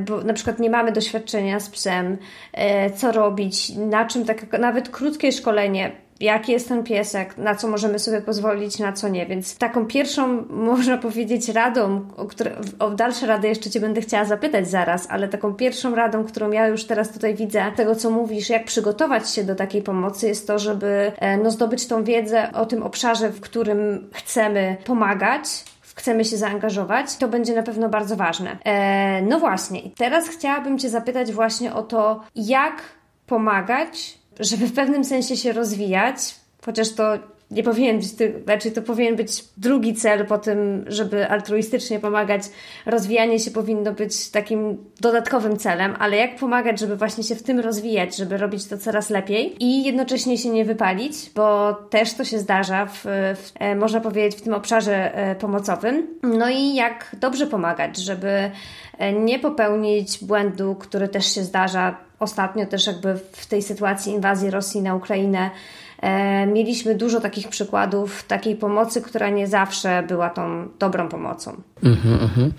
bo na przykład nie mamy doświadczenia z psem, e, co robić, na czym tak, nawet krótkie szkolenie jaki jest ten piesek, na co możemy sobie pozwolić, na co nie. Więc taką pierwszą, można powiedzieć, radą, o, które, o dalsze rady jeszcze Cię będę chciała zapytać zaraz, ale taką pierwszą radą, którą ja już teraz tutaj widzę, tego co mówisz, jak przygotować się do takiej pomocy, jest to, żeby e, no, zdobyć tą wiedzę o tym obszarze, w którym chcemy pomagać chcemy się zaangażować, to będzie na pewno bardzo ważne. E, no właśnie, teraz chciałabym Cię zapytać właśnie o to, jak pomagać, żeby w pewnym sensie się rozwijać, chociaż to nie powinien być, znaczy to powinien być drugi cel po tym, żeby altruistycznie pomagać. Rozwijanie się powinno być takim dodatkowym celem, ale jak pomagać, żeby właśnie się w tym rozwijać, żeby robić to coraz lepiej i jednocześnie się nie wypalić, bo też to się zdarza w, w e, można powiedzieć, w tym obszarze e, pomocowym. No i jak dobrze pomagać, żeby e, nie popełnić błędu, który też się zdarza ostatnio też jakby w tej sytuacji inwazji Rosji na Ukrainę mieliśmy dużo takich przykładów takiej pomocy, która nie zawsze była tą dobrą pomocą. Mhm, mhm.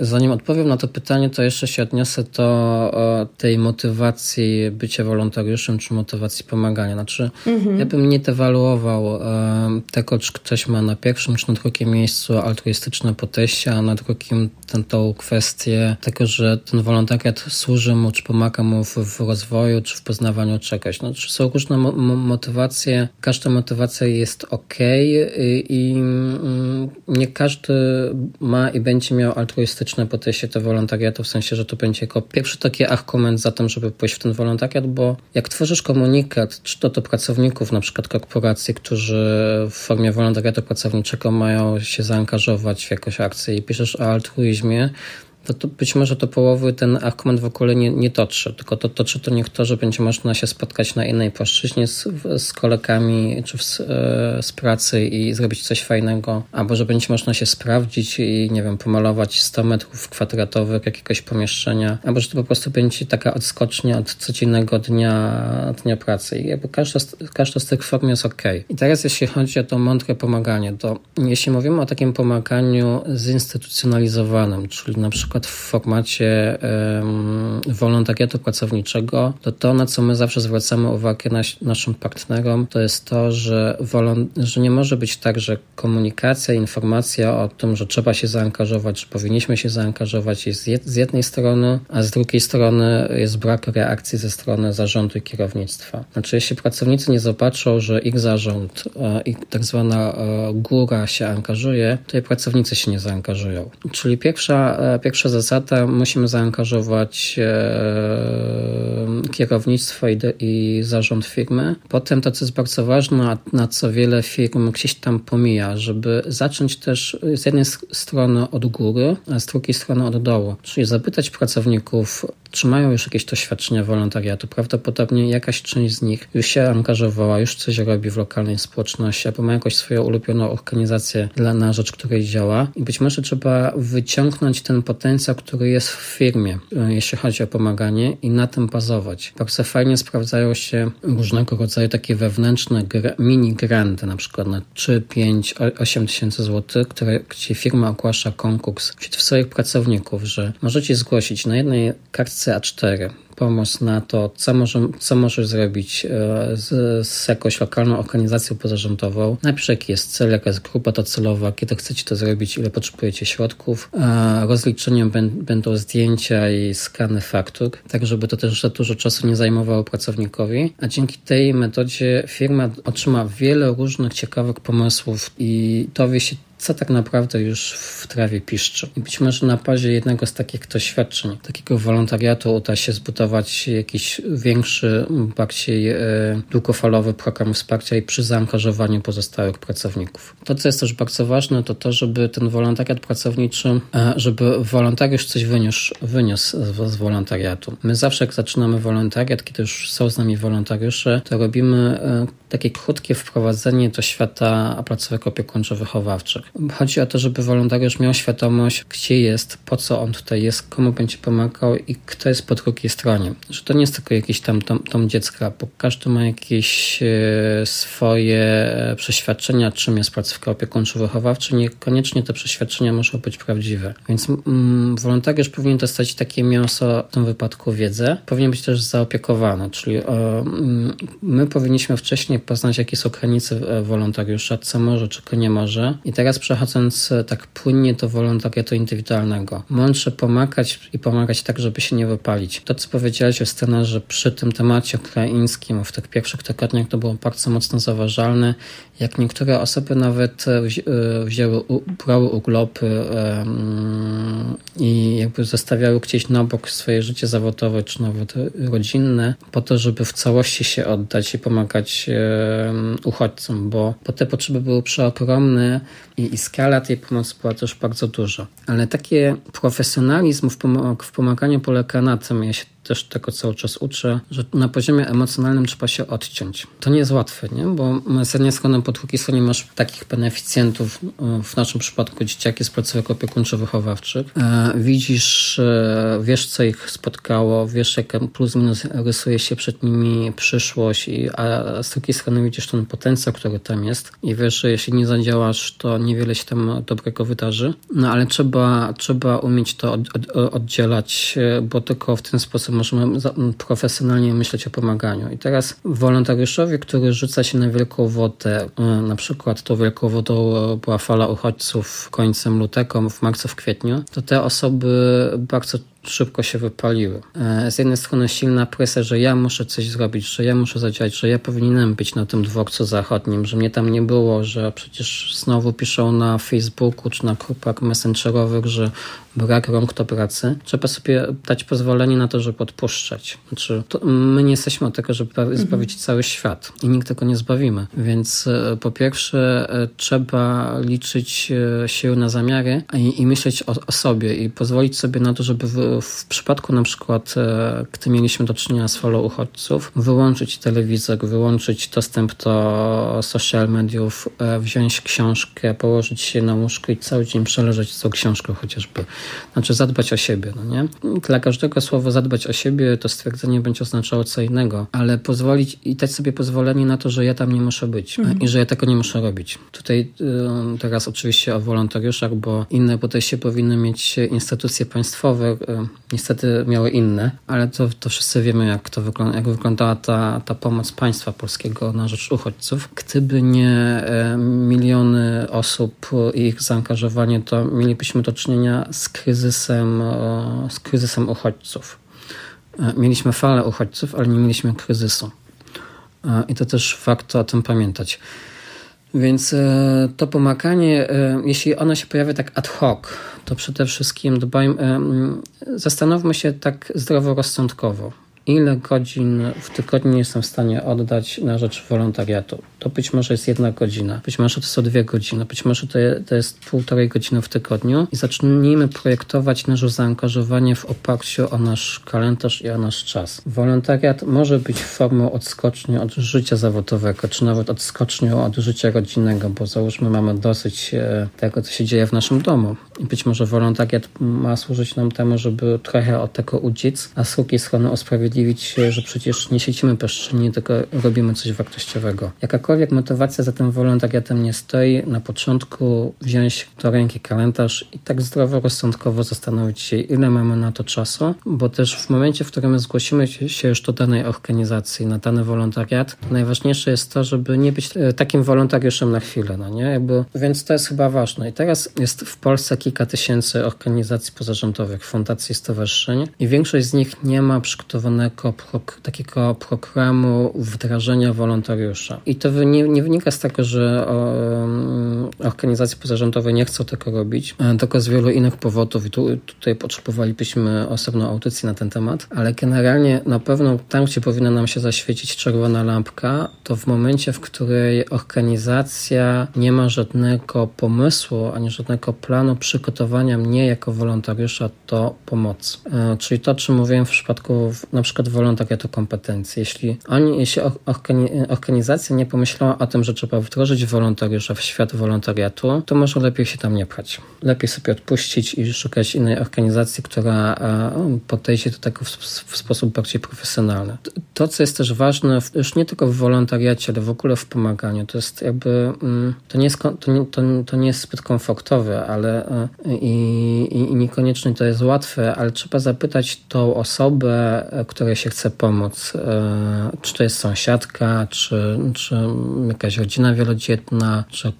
Zanim odpowiem na to pytanie, to jeszcze się odniosę do tej motywacji bycia wolontariuszem, czy motywacji pomagania. Znaczy, mhm. ja bym nie dewaluował e, tego, czy ktoś ma na pierwszym czy na drugim miejscu altruistyczne podejście, a na drugim tę, tą kwestię tego, że ten wolontariat służy mu, czy pomaga mu w, w rozwoju, czy w poznawaniu czegoś. Znaczy, są różne mo motywacje, każda motywacja jest ok i, i mm, nie każdy ma i będzie miał altruistyczne podejście do wolontariatu, w sensie, że to będzie jako pierwszy taki argument za tym, żeby pójść w ten wolontariat, bo jak tworzysz komunikat, czy to do pracowników na przykład korporacji, którzy w formie wolontariatu pracowniczego mają się zaangażować w jakąś akcję i piszesz o altruizmie, to, to być może do połowy ten argument w ogóle nie, nie toczy, tylko to toczy to to, że będzie można się spotkać na innej płaszczyźnie z, z kolegami czy w, e, z pracy i zrobić coś fajnego, albo że będzie można się sprawdzić i nie wiem, pomalować 100 metrów kwadratowych jakiegoś pomieszczenia, albo że to po prostu będzie taka odskocznia od codziennego dnia, dnia pracy i jakby każda, każda z tych form jest ok. I teraz jeśli chodzi o to mądre pomaganie, to jeśli mówimy o takim pomaganiu zinstytucjonalizowanym, czyli na przykład przykład w formacie um, wolontariatu pracowniczego, to to, na co my zawsze zwracamy uwagę nas, naszym partnerom, to jest to, że, że nie może być tak, że komunikacja, informacja o tym, że trzeba się zaangażować, że powinniśmy się zaangażować jest z jednej strony, a z drugiej strony jest brak reakcji ze strony zarządu i kierownictwa. Znaczy, jeśli pracownicy nie zobaczą, że ich zarząd e, i tak zwana e, góra się angażuje, to i pracownicy się nie zaangażują. Czyli pierwsza, e, pierwsza zasada, musimy zaangażować e, kierownictwo i, i zarząd firmy. Potem to, co jest bardzo ważne, a na co wiele firm gdzieś tam pomija, żeby zacząć też z jednej strony od góry, a z drugiej strony od dołu. Czyli zapytać pracowników, czy mają już jakieś doświadczenia wolontariatu. Prawdopodobnie jakaś część z nich już się angażowała, już coś robi w lokalnej społeczności, albo ma jakąś swoją ulubioną organizację dla, na rzecz której działa. I być może trzeba wyciągnąć ten potencjał, który jest w firmie, e, jeśli chodzi o pomaganie i na tym bazować. Bardzo fajnie sprawdzają się różnego rodzaju takie wewnętrzne mini granty, na przykład na 3, 5, 8 tysięcy złotych, które, gdzie firma ogłasza konkurs wśród swoich pracowników, że możecie zgłosić na jednej kartce Sete pomysł na to, co, może, co możesz zrobić e, z, z jakąś lokalną organizacją pozarządową. Najpierw jaki jest cel, jaka jest grupa docelowa, kiedy chcecie to zrobić, ile potrzebujecie środków. Rozliczeniem będą zdjęcia i skany faktur, tak żeby to też za dużo czasu nie zajmowało pracownikowi. A dzięki tej metodzie firma otrzyma wiele różnych ciekawych pomysłów i dowie się co tak naprawdę już w trawie piszczy. I być może na bazie jednego z takich doświadczeń, takiego wolontariatu uda się zbudować jakiś większy, bardziej e, długofalowy program wsparcia i przy zaangażowaniu pozostałych pracowników. To, co jest też bardzo ważne, to to, żeby ten wolontariat pracowniczy, e, żeby wolontariusz coś wyniósł, wyniósł z, z wolontariatu. My zawsze, jak zaczynamy wolontariat, kiedy już są z nami wolontariusze, to robimy e, takie krótkie wprowadzenie do świata placówek opiekuńczo-wychowawczych. Chodzi o to, żeby wolontariusz miał świadomość, gdzie jest, po co on tutaj jest, komu będzie pomagał i kto jest po drugiej stronie. Że to nie jest tylko jakiś tam tom, tom dziecka, bo każdy ma jakieś e, swoje przeświadczenia, czym jest placówka opiekuńczo-wychowawcza. Niekoniecznie te przeświadczenia muszą być prawdziwe. Więc mm, wolontariusz powinien dostać takie mięso, w tym wypadku wiedzę. Powinien być też zaopiekowany, czyli o, mm, my powinniśmy wcześniej poznać, jakie są granice e, wolontariusza, co może, czego nie może. I teraz przechodząc e, tak płynnie do wolontariatu indywidualnego. Mądrze pomagać i pomagać tak, żeby się nie wypalić. To, co powiedziałeś o scenarze przy tym temacie ukraińskim, w tych pierwszych tygodniach to było bardzo mocno zauważalne, jak niektóre osoby nawet e, wzięły, brały urlopy i jakby zostawiały gdzieś na bok swoje życie zawodowe, czy nawet rodzinne, po to, żeby w całości się oddać i pomagać uchodźcom, bo, bo te potrzeby były przeogromne i, i skala tej pomocy była też bardzo duża. Ale taki profesjonalizm w, w pomaganiu polega na tym, ja się też tego cały czas uczę, że na poziomie emocjonalnym trzeba się odciąć. To nie jest łatwe, nie? bo z jednej strony po drugiej stronie masz takich beneficjentów, e, w naszym przypadku dzieciaki z placówek opiekuńczo-wychowawczych. E, widzisz, e, wiesz co ich spotkało, wiesz jak plus minus rysuje się przed nimi przyszłość, a z drugiej strony widzisz ten potencjał, który tam jest i wiesz, że jeśli nie zadziałasz, to niewiele się tam dobrego wydarzy. No ale trzeba, trzeba umieć to od, od, oddzielać, bo tylko w ten sposób możemy profesjonalnie myśleć o pomaganiu. I teraz wolontariuszowi, który rzuca się na wielką wodę, e, na przykład tą wielką wodą była fala uchodźców końcem lutego, w marcu, w kwietniu, to te osoby bardzo szybko się wypaliły. E, z jednej strony silna presja, że ja muszę coś zrobić, że ja muszę zadziałać, że ja powinienem być na tym dworcu zachodnim, że mnie tam nie było, że przecież znowu piszą na Facebooku czy na grupach messengerowych, że brak rąk do pracy. Trzeba sobie dać pozwolenie na to, żeby odpuszczać. Znaczy, my nie jesteśmy od tego, żeby mhm. zbawić mhm. cały świat i nikt tego nie zbawimy. Więc e, po pierwsze e, trzeba liczyć się na zamiary i, i myśleć o, o sobie i pozwolić sobie na to, żeby w przypadku na przykład, e, gdy mieliśmy do czynienia z falą uchodźców, wyłączyć telewizor, wyłączyć dostęp do social mediów, e, wziąć książkę, położyć się na łóżko i cały dzień przeleżeć z tą książką chociażby. Znaczy zadbać o siebie, no nie? Dla każdego słowa zadbać o siebie to stwierdzenie będzie oznaczało co innego, ale pozwolić i dać sobie pozwolenie na to, że ja tam nie muszę być mhm. i że ja tego nie muszę robić. Tutaj y, teraz oczywiście o wolontariuszach, bo inne podejście powinny mieć instytucje państwowe, niestety miały inne, ale to, to wszyscy wiemy, jak to wygląda, jak wyglądała ta, ta pomoc państwa polskiego na rzecz uchodźców. Gdyby nie e, miliony osób i ich zaangażowanie, to mielibyśmy do czynienia z kryzysem, z kryzysem uchodźców. E, mieliśmy falę uchodźców, ale nie mieliśmy kryzysu. E, I to też warto o tym pamiętać. Więc e, to pomaganie, e, jeśli ono się pojawia tak ad hoc, to przede wszystkim dbajmy, e, zastanówmy się tak zdroworozsądkowo ile godzin w tygodniu jestem w stanie oddać na rzecz wolontariatu. To być może jest jedna godzina, być może to są dwie godziny, być może to, to jest półtorej godziny w tygodniu i zacznijmy projektować nasze zaangażowanie w oparciu o nasz kalendarz i o nasz czas. Wolontariat może być formą odskoczni od życia zawodowego, czy nawet odskocznią od życia rodzinnego, bo załóżmy mamy dosyć e, tego, co się dzieje w naszym domu. I być może wolontariat ma służyć nam temu, żeby trochę od tego uciec, a z drugiej strony usprawiedliwić się, że przecież nie siedzimy bezczynnie, tylko robimy coś wartościowego. Jakakolwiek motywacja za tym wolontariatem nie stoi, na początku wziąć do ręki kalendarz i tak zdroworozsądkowo zastanowić się, ile mamy na to czasu, bo też w momencie, w którym zgłosimy się już do danej organizacji, na dany wolontariat, najważniejsze jest to, żeby nie być e, takim wolontariuszem na chwilę, no nie? Jakby, więc to jest chyba ważne. I teraz jest w Polsce kilka tysięcy organizacji pozarządowych, fundacji, stowarzyszeń i większość z nich nie ma przygotowanego takiego programu wdrażania wolontariusza. I to nie, nie wynika z tego, że organizacje pozarządowe nie chcą tego robić, e, tylko z wielu innych powodów i tu, tutaj potrzebowalibyśmy osobną audycję na ten temat, ale generalnie na pewno tam, gdzie powinna nam się zaświecić czerwona lampka, to w momencie, w której organizacja nie ma żadnego pomysłu, ani żadnego planu przygotowania mnie jako wolontariusza do pomocy. E, czyli to, o czym mówiłem w przypadku na przykład wolontariatu kompetencji. Jeśli oni, jeśli organizacja nie pomyślała o tym, że trzeba wdrożyć wolontariusza w świat wolontariatu, to może lepiej się tam nie prać. Lepiej sobie odpuścić i szukać innej organizacji, która podejdzie do tego w, w sposób bardziej profesjonalny. To, co jest też ważne, już nie tylko w wolontariacie, ale w ogóle w pomaganiu, to jest jakby, mm, to nie jest, to nie, to, to nie jest zbyt komfortowe, ale i, i, i niekoniecznie to jest łatwe, ale trzeba zapytać tą osobę, której się chce pomóc, czy to jest sąsiadka, czy, czy jakaś rodzina wielodzietna, czy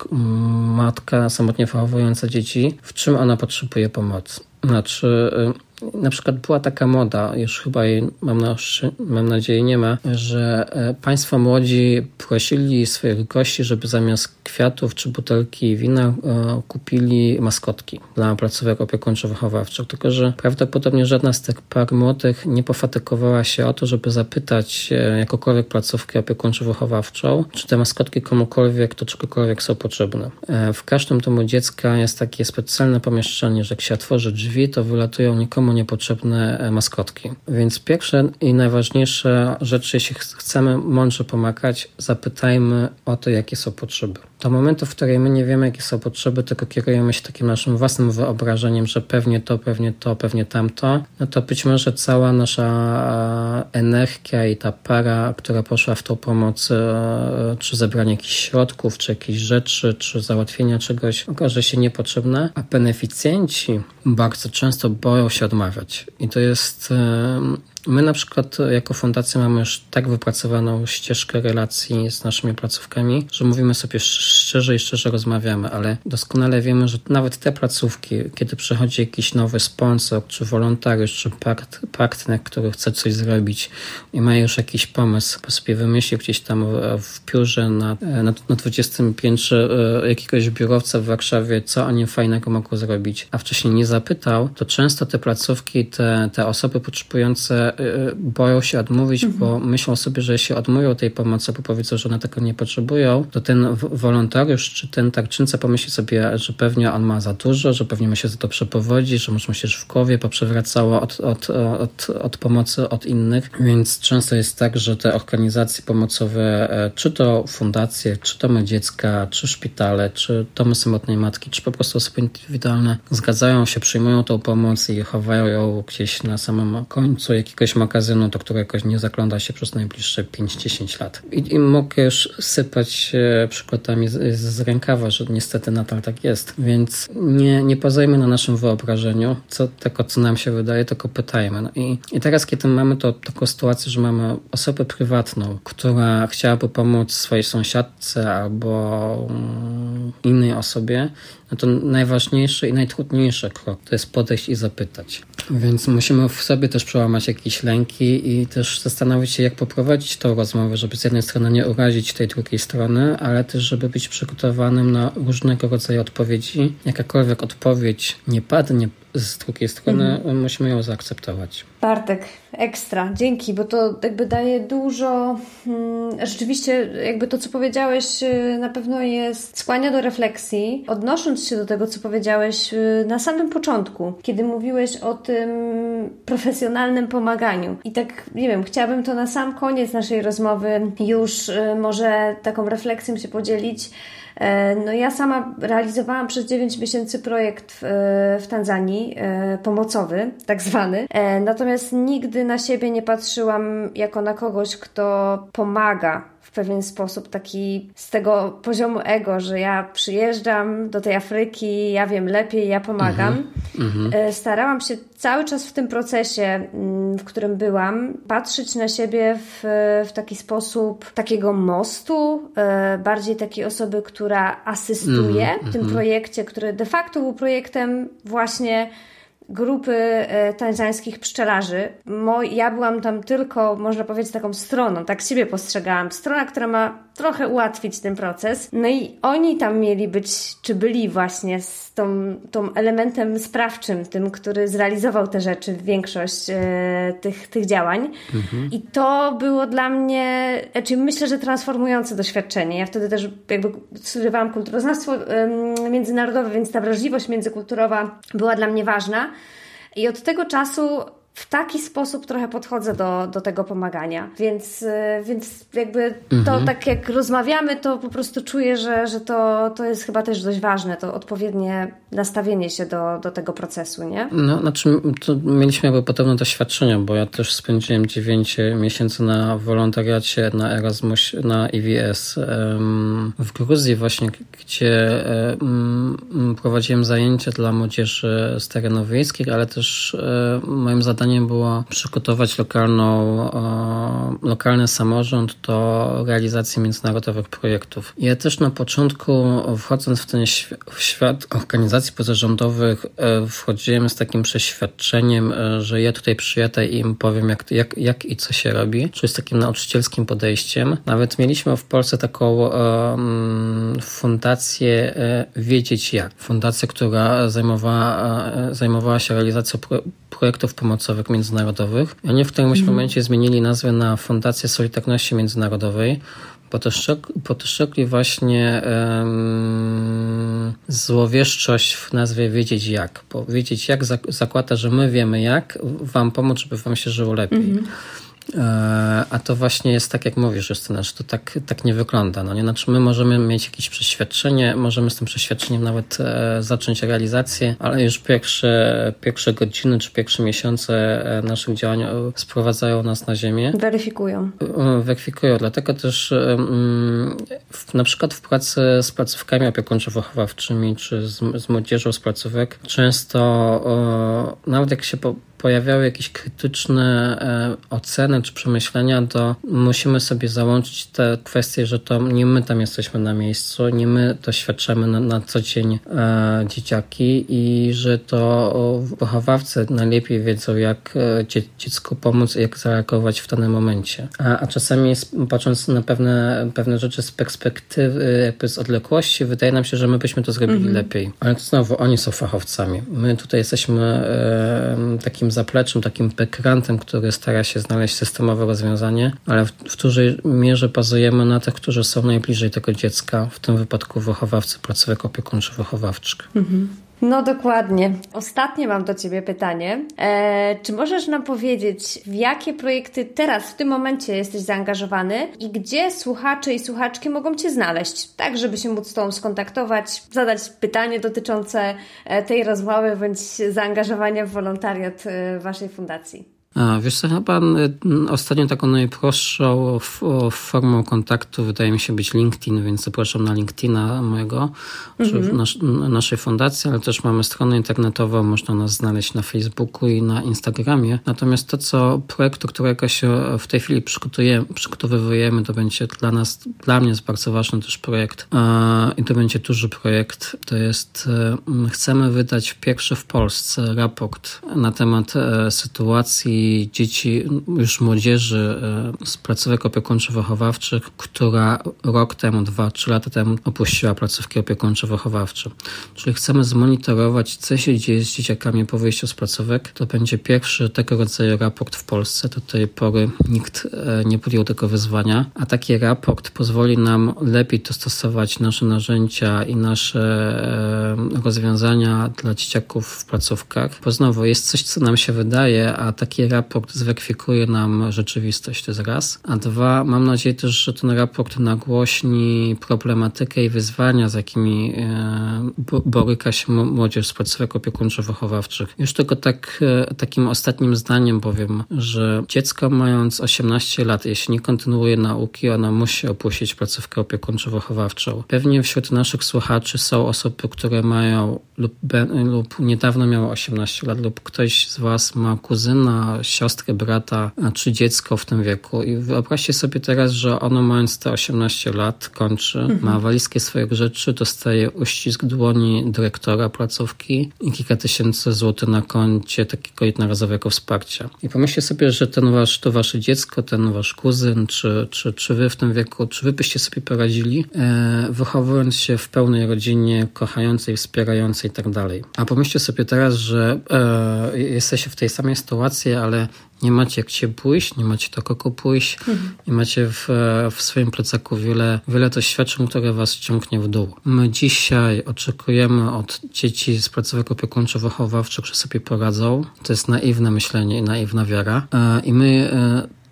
matka samotnie wychowująca dzieci, w czym ona potrzebuje pomocy. Znaczy, na przykład była taka moda, już chyba jej mam, na, mam nadzieję nie ma, że e, państwo młodzi prosili swoich gości, żeby zamiast kwiatów czy butelki wina e, kupili maskotki dla placówek opiekuńczo-wychowawczych. Tylko, że prawdopodobnie żadna z tych par młodych nie pofatykowała się o to, żeby zapytać e, jakokolwiek placówkę opiekuńczo-wychowawczą, czy te maskotki komukolwiek, to czegokolwiek są potrzebne. W każdym domu dziecka jest takie specjalne pomieszczenie, że jak się otworzy drzwi, to wylatują nikomu niepotrzebne e, maskotki. Więc pierwsze i najważniejsze rzeczy, jeśli chcemy mądrze pomagać, zapytajmy o to, jakie są potrzeby. Do momentu, w którym my nie wiemy, jakie są potrzeby, tylko kierujemy się takim naszym własnym wyobrażeniem, że pewnie to, pewnie to, pewnie tamto, no to być może cała nasza e, energia i ta para, która poszła w tą pomoc, e, czy zebranie jakichś środków, czy jakichś rzeczy, czy załatwienia czegoś, okaże się niepotrzebna, a beneficjenci bardzo często boją się odmawiać. I to jest My na przykład jako fundacja mamy już tak wypracowaną ścieżkę relacji z naszymi placówkami, że mówimy sobie szczerze i szczerze rozmawiamy, ale doskonale wiemy, że nawet te placówki, kiedy przychodzi jakiś nowy sponsor, czy wolontariusz, czy partner, który chce coś zrobić i ma już jakiś pomysł, po sobie wymyślił gdzieś tam w biurze na, na, na 20 piętrze e, jakiegoś biurowca w Warszawie, co oni fajnego mogą zrobić, a wcześniej nie zapytał, to często te placówki, te, te osoby potrzebujące Y, boją się odmówić, mhm. bo myślą sobie, że jeśli odmówią tej pomocy, bo powiedzą, że one tego nie potrzebują, to ten wolontariusz czy ten tarczyńca pomyśli sobie, że pewnie on ma za dużo, że pewnie ma się za to przepowodzić, że może mu się w głowie poprzewracało od, od, od, od pomocy od innych, więc często jest tak, że te organizacje pomocowe, e, czy to fundacje, czy domy dziecka, czy szpitale, czy domy samotnej matki, czy po prostu osoby indywidualne zgadzają się, przyjmują tą pomoc i chowają ją gdzieś na samym końcu jakiegoś jakiegoś magazynu, do którego nie zagląda się przez najbliższe 5-10 lat. I, I, mogę już sypać przykładami z, z rękawa, że niestety nadal tak jest. Więc nie, nie pozajmy na naszym wyobrażeniu, co tego, co nam się wydaje, tylko pytajmy. No i, I teraz, kiedy mamy to, taką sytuację, że mamy osobę prywatną, która chciałaby pomóc swojej sąsiadce albo mm, innej osobie, no to najważniejszy i najtrudniejszy krok to jest podejść i zapytać. Więc musimy w sobie też przełamać jakieś lęki i też zastanowić się, jak poprowadzić tą rozmowę, żeby z jednej strony nie urazić tej drugiej strony, ale też, żeby być przygotowanym na różnego rodzaju odpowiedzi. Jakakolwiek odpowiedź nie padnie z drugiej strony mhm. musimy ją zaakceptować. Bartek, ekstra, dzięki, bo to jakby daje dużo. Hmm, rzeczywiście, jakby to, co powiedziałeś, y, na pewno jest skłania do refleksji. Odnosząc się do tego, co powiedziałeś y, na samym początku, kiedy mówiłeś o tym profesjonalnym pomaganiu. I tak, nie wiem, chciałabym to na sam koniec naszej rozmowy już y, może taką refleksją się podzielić no ja sama realizowałam przez 9 miesięcy projekt w, w Tanzanii, e, pomocowy, tak zwany. E, natomiast nigdy na siebie nie patrzyłam jako na kogoś, kto pomaga w pewien sposób taki z tego poziomu ego, że ja przyjeżdżam do tej Afryki, ja wiem lepiej, ja pomagam. Mm -hmm. Starałam się cały czas w tym procesie, mm, w którym byłam, patrzeć na siebie w, w taki sposób takiego mostu, e, bardziej takiej osoby, która asystuje -hmm. w tym mhm. projekcie, który de facto był projektem właśnie grupy e, tanzańskich pszczelarzy. ja byłam tam tylko, można powiedzieć, taką stroną, tak siebie postrzegałam. Strona, która ma trochę ułatwić ten proces. No i oni tam mieli być, czy byli właśnie z tą, tą elementem sprawczym, tym, który zrealizował te rzeczy, większość e, tych, tych działań. Mhm. I to było dla mnie, znaczy myślę, że transformujące doświadczenie. Ja wtedy też jakby studiowałam kulturoznawstwo e, międzynarodowe, więc ta wrażliwość międzykulturowa była dla mnie ważna. I od tego czasu w taki sposób trochę podchodzę do, do tego pomagania. Więc, e, więc jakby to mhm. tak jak rozmawiamy, to po prostu czuję, że, że to, to jest chyba też dość ważne, to odpowiednie nastawienie się do, do tego procesu, nie? No, znaczy mieliśmy jakby podobne doświadczenia, bo ja też spędziłem 9 miesięcy na wolontariacie na Erasmus, na EVS w Gruzji właśnie, gdzie prowadziłem zajęcia dla młodzieży z terenów wiejskich, ale też e, moim zadaniem było przygotować lokalną, lokalny samorząd do realizacji międzynarodowych projektów. Ja też na początku, wchodząc w ten świat organizacji pozarządowych, e, wchodziłem z takim przeświadczeniem, e, że ja tutaj przyjadę i im powiem, jak, jak, jak i co się robi, czyli z takim nauczycielskim podejściem. Nawet mieliśmy w Polsce taką fundację Wiedzieć Jak. Fundację, która zajmowała, zajmowała się realizacją pro, projektów pomocowych międzynarodowych. I oni w którymś mm. momencie zmienili nazwę na Fundację Solidarności Międzynarodowej, podszczekli właśnie um, złowieszczość w nazwie wiedzieć jak. Bo wiedzieć jak zakłada, że my wiemy jak wam pomóc, żeby wam się żyło lepiej. E, a to właśnie jest tak, jak mówisz, Justyna, że to tak, tak nie wygląda. No nie? Znaczy my możemy mieć jakieś przeświadczenie, możemy z tym przeświadczeniem nawet e, zacząć realizację, ale już pierwsze, pierwsze godziny czy pierwsze miesiące e, naszych działań sprowadzają nas na ziemię. Weryfikują. Weryfikują. Dlatego też w, na przykład w pracy z placówkami opiekuńczo-wychowawczymi czy z, z młodzieżą z placówek często nawet jak się po, pojawiały jakieś krytyczne e, oceny czy przemyślenia, to musimy sobie załączyć te kwestie, że to nie my tam jesteśmy na miejscu, nie my doświadczamy na, na co dzień e, dzieciaki i że to wychowawcy najlepiej wiedzą, jak e, dzie, dziecku pomóc i jak zareagować w danym momencie. A, a czasami patrząc na pewne, pewne rzeczy z perspektywy, jakby z odległości, wydaje nam się, że my byśmy to zrobili -hmm. lepiej. Ale to znowu oni są fachowcami. My tutaj jesteśmy e, takim zapleczem, takim backrantem, który stara się znaleźć systemowe rozwiązanie, ale w, w dużej mierze bazujemy na tych, którzy są najbliżej tego dziecka, w tym wypadku wychowawcy placówek opiekuńczo-wychowawczych. Mhm. No dokładnie. Ostatnie mam do Ciebie pytanie. E, czy możesz nam powiedzieć, w jakie projekty teraz, w tym momencie jesteś zaangażowany i gdzie słuchacze i słuchaczki mogą Cię znaleźć, tak żeby się móc z Tobą skontaktować, zadać pytanie dotyczące e, tej rozmowy bądź zaangażowania w wolontariat e, Waszej fundacji? A, wiesz co, chyba ostatnio taką najprostszą formą kontaktu wydaje mi się być LinkedIn, więc zapraszam na LinkedIna mojego, mhm. czy nas, naszej fundacji, ale też mamy stronę internetową, można nas znaleźć na Facebooku i na Instagramie. Natomiast to, co projektu, którego się w tej chwili przygotowujemy, to będzie dla nas, dla mnie jest bardzo ważny też projekt i to będzie duży projekt. To jest, e, chcemy wydać pierwszy w Polsce raport na temat e, sytuacji dzieci, już młodzieży e, z placówek opiekuńczo-wychowawczych, która rok temu, dwa, trzy lata temu opuściła placówki opiekuńczo-wychowawcze. Czyli chcemy zmonitorować, co się dzieje z dzieciakami po wyjściu z placówek. To będzie pierwszy tego rodzaju raport w Polsce. Do tej pory nikt e, nie podjął tego wyzwania, a taki raport pozwoli nam lepiej dostosować nasze narzędzia i nasze e, rozwiązania dla dzieciaków w placówkach. Bo znowu jest coś, co nam się wydaje, a taki raport zweryfikuje nam rzeczywistość, to jest raz. A dwa, mam nadzieję też, że ten raport nagłośni problematykę i wyzwania, z jakimi e, boryka się młodzież z placówek opiekuńczo-wychowawczych. Już tylko tak, e, takim ostatnim zdaniem powiem, że dziecko mając 18 lat, jeśli nie kontynuuje nauki, ono musi opuścić placówkę opiekuńczo-wychowawczą. Pewnie wśród naszych słuchaczy są osoby, które mają lub, lub niedawno miało 18 lat, lub ktoś z Was ma kuzyna, siostrę, brata, czy dziecko w tym wieku. I wyobraźcie sobie teraz, że ono mając te 18 lat kończy, mhm. ma walizkę swoich rzeczy, dostaje uścisk dłoni dyrektora placówki i kilka tysięcy złotych na koncie takiego jednorazowego wsparcia. I pomyślcie sobie, że ten wasz, to wasze dziecko, ten wasz kuzyn, czy, czy, czy wy w tym wieku, czy wy byście sobie poradzili, e, wychowując się w pełnej rodzinie, kochającej, wspierającej i tak dalej. A pomyślcie sobie teraz, że e, jesteście w tej samej sytuacji, ale ale nie macie gdzie pójść, nie macie do kogo pójść, mhm. nie macie w, w swoim plecaku wiele, wiele doświadczeń, które was ciągnie w dół. My dzisiaj oczekujemy od dzieci z placówek opiekuńczo-wychowawczych, że sobie poradzą. To jest naiwne myślenie i naiwna wiara. E, I my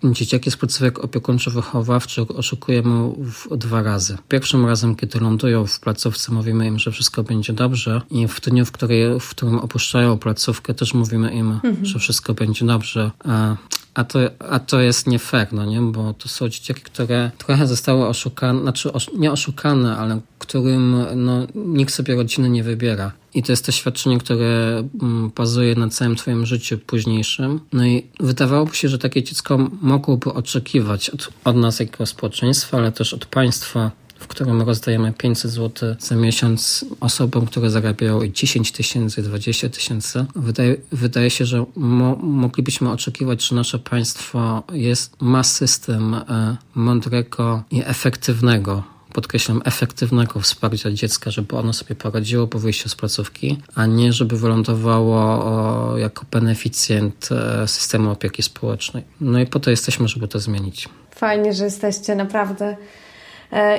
Dzieciaki z placówek opiekuńczo-wychowawczych oszukujemy w dwa razy. Pierwszym razem, kiedy lądują w placówce, mówimy im, że wszystko będzie dobrze i w dniu, w, której, w którym opuszczają placówkę, też mówimy im, mhm. że wszystko będzie dobrze. A, a, to, a to jest nie fair, no nie? Bo to są dzieciaki, które trochę zostały oszukane, znaczy nie oszukane, ale którym no, nikt sobie rodziny nie wybiera. I to jest doświadczenie, które mm, bazuje na całym Twoim życiu późniejszym. No i wydawałoby się, że takie dziecko mogłoby oczekiwać od, od nas, jako społeczeństwa, ale też od państwa, w którym rozdajemy 500 zł za miesiąc osobom, które zarabiają 10 tysięcy, 20 tysięcy. Wydaje, wydaje się, że mo, moglibyśmy oczekiwać, że nasze państwo jest, ma system e, mądrego i efektywnego podkreślam, efektywnego wsparcia dziecka, żeby ono sobie poradziło po wyjściu z placówki, a nie żeby wylądowało jako beneficjent e, systemu opieki społecznej. No i po to jesteśmy, żeby to zmienić. Fajnie, że jesteście naprawdę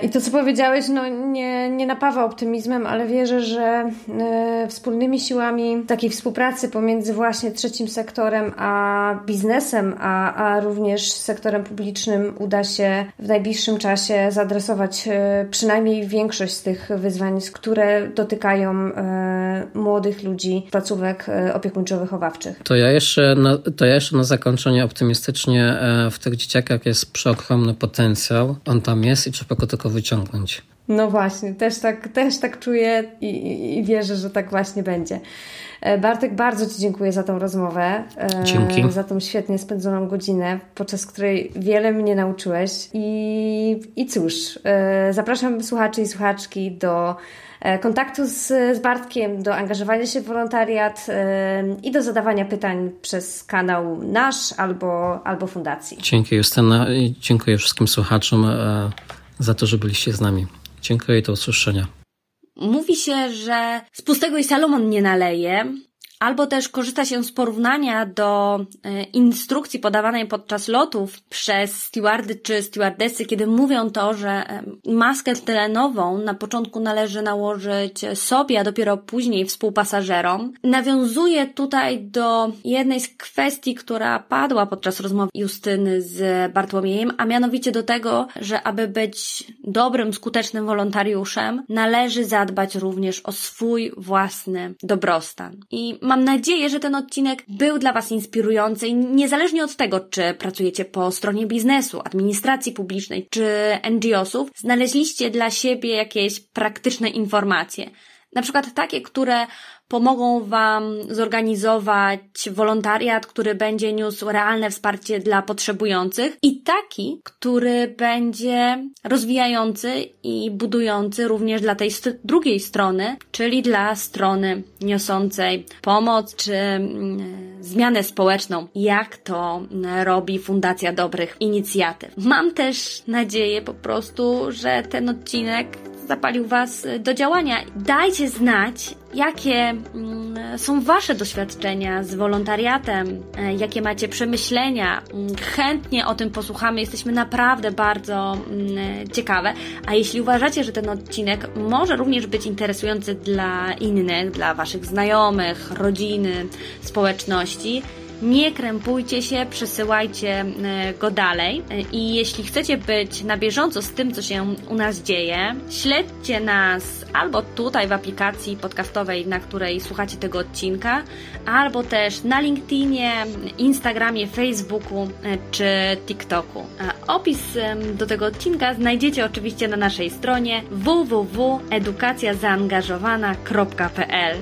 I to, co powiedziałeś, no, nie, nie napawa optymizmem, ale wierzę, że e, wspólnymi siłami takiej współpracy pomiędzy właśnie trzecim sektorem a biznesem, a, a również sektorem publicznym uda się w najbliższym czasie zaadresować e, przynajmniej większość z tych wyzwań, które dotykają młodych ludzi, placówek opiekuńczo-wychowawczych. To ja jeszcze na, to ja jeszcze na zakończenie optymistycznie w tych dzieciakach jest przeogromny potencjał. On tam jest i trzeba go tylko wyciągnąć. No właśnie, też tak, też tak czuję i, i, i wierzę, że tak właśnie będzie. E, Bartek, bardzo Ci dziękuję za tą rozmowę. E, Dzięki. Za tą świetnie spędzoną godzinę, podczas której wiele mnie nauczyłeś. I, i cóż, e, zapraszam słuchaczy i słuchaczki do kontaktu z, z Bartkiem, do angażowania się w wolontariat i do zadawania pytań przez kanał nasz albo, albo fundacji. Dzięki Justyna i dziękuję wszystkim słuchaczom za to, że byliście z nami. Dziękuję i do usłyszenia. Mówi się, że z pustego i Salomon nie naleje, albo też korzysta się z porównania do e, instrukcji podawanej podczas lotów przez stewardy czy stewardessy, kiedy mówią to, że e, maskę tlenową na początku należy nałożyć sobie, a dopiero później współpasażerom. Nawiązuje tutaj do jednej z kwestii, która padła podczas rozmowy Justyny z Bartłomiejem, a mianowicie do tego, że aby być dobrym, skutecznym wolontariuszem, należy zadbać również o swój własny dobrostan. I Mam nadzieję, że ten odcinek był dla Was inspirujący i niezależnie od tego, czy pracujecie po stronie biznesu, administracji publicznej czy NGO-sów, znaleźliście dla siebie jakieś praktyczne informacje. Na przykład takie, które pomogą Wam zorganizować wolontariat, który będzie niósł realne wsparcie dla potrzebujących i taki, który będzie rozwijający i budujący również dla tej drugiej strony, czyli dla strony niosącej pomoc czy mm, zmianę społeczną, jak to robi Fundacja Dobrych Inicjatyw. Mam też nadzieję po prostu, że ten odcinek zapalił Was do działania. Dajcie znać, jakie mm, są Wasze doświadczenia z wolontariatem, e, jakie macie przemyślenia. Mm, chętnie o tym posłuchamy, jesteśmy naprawdę bardzo mm, ciekawe. A jeśli uważacie, że ten odcinek może również być interesujący dla innych, dla Waszych znajomych, rodziny, społeczności, nie krępujcie się, przesyłajcie e, go dalej. E, I jeśli chcecie być na bieżąco z tym, co się u nas dzieje, śledźcie nas albo tutaj w aplikacji podcastowej, na której słuchacie tego odcinka, albo też na LinkedInie, Instagramie, Facebooku e, czy TikToku. Opis do tego odcinka znajdziecie oczywiście na naszej stronie www.edukacjazaangażowana.pl.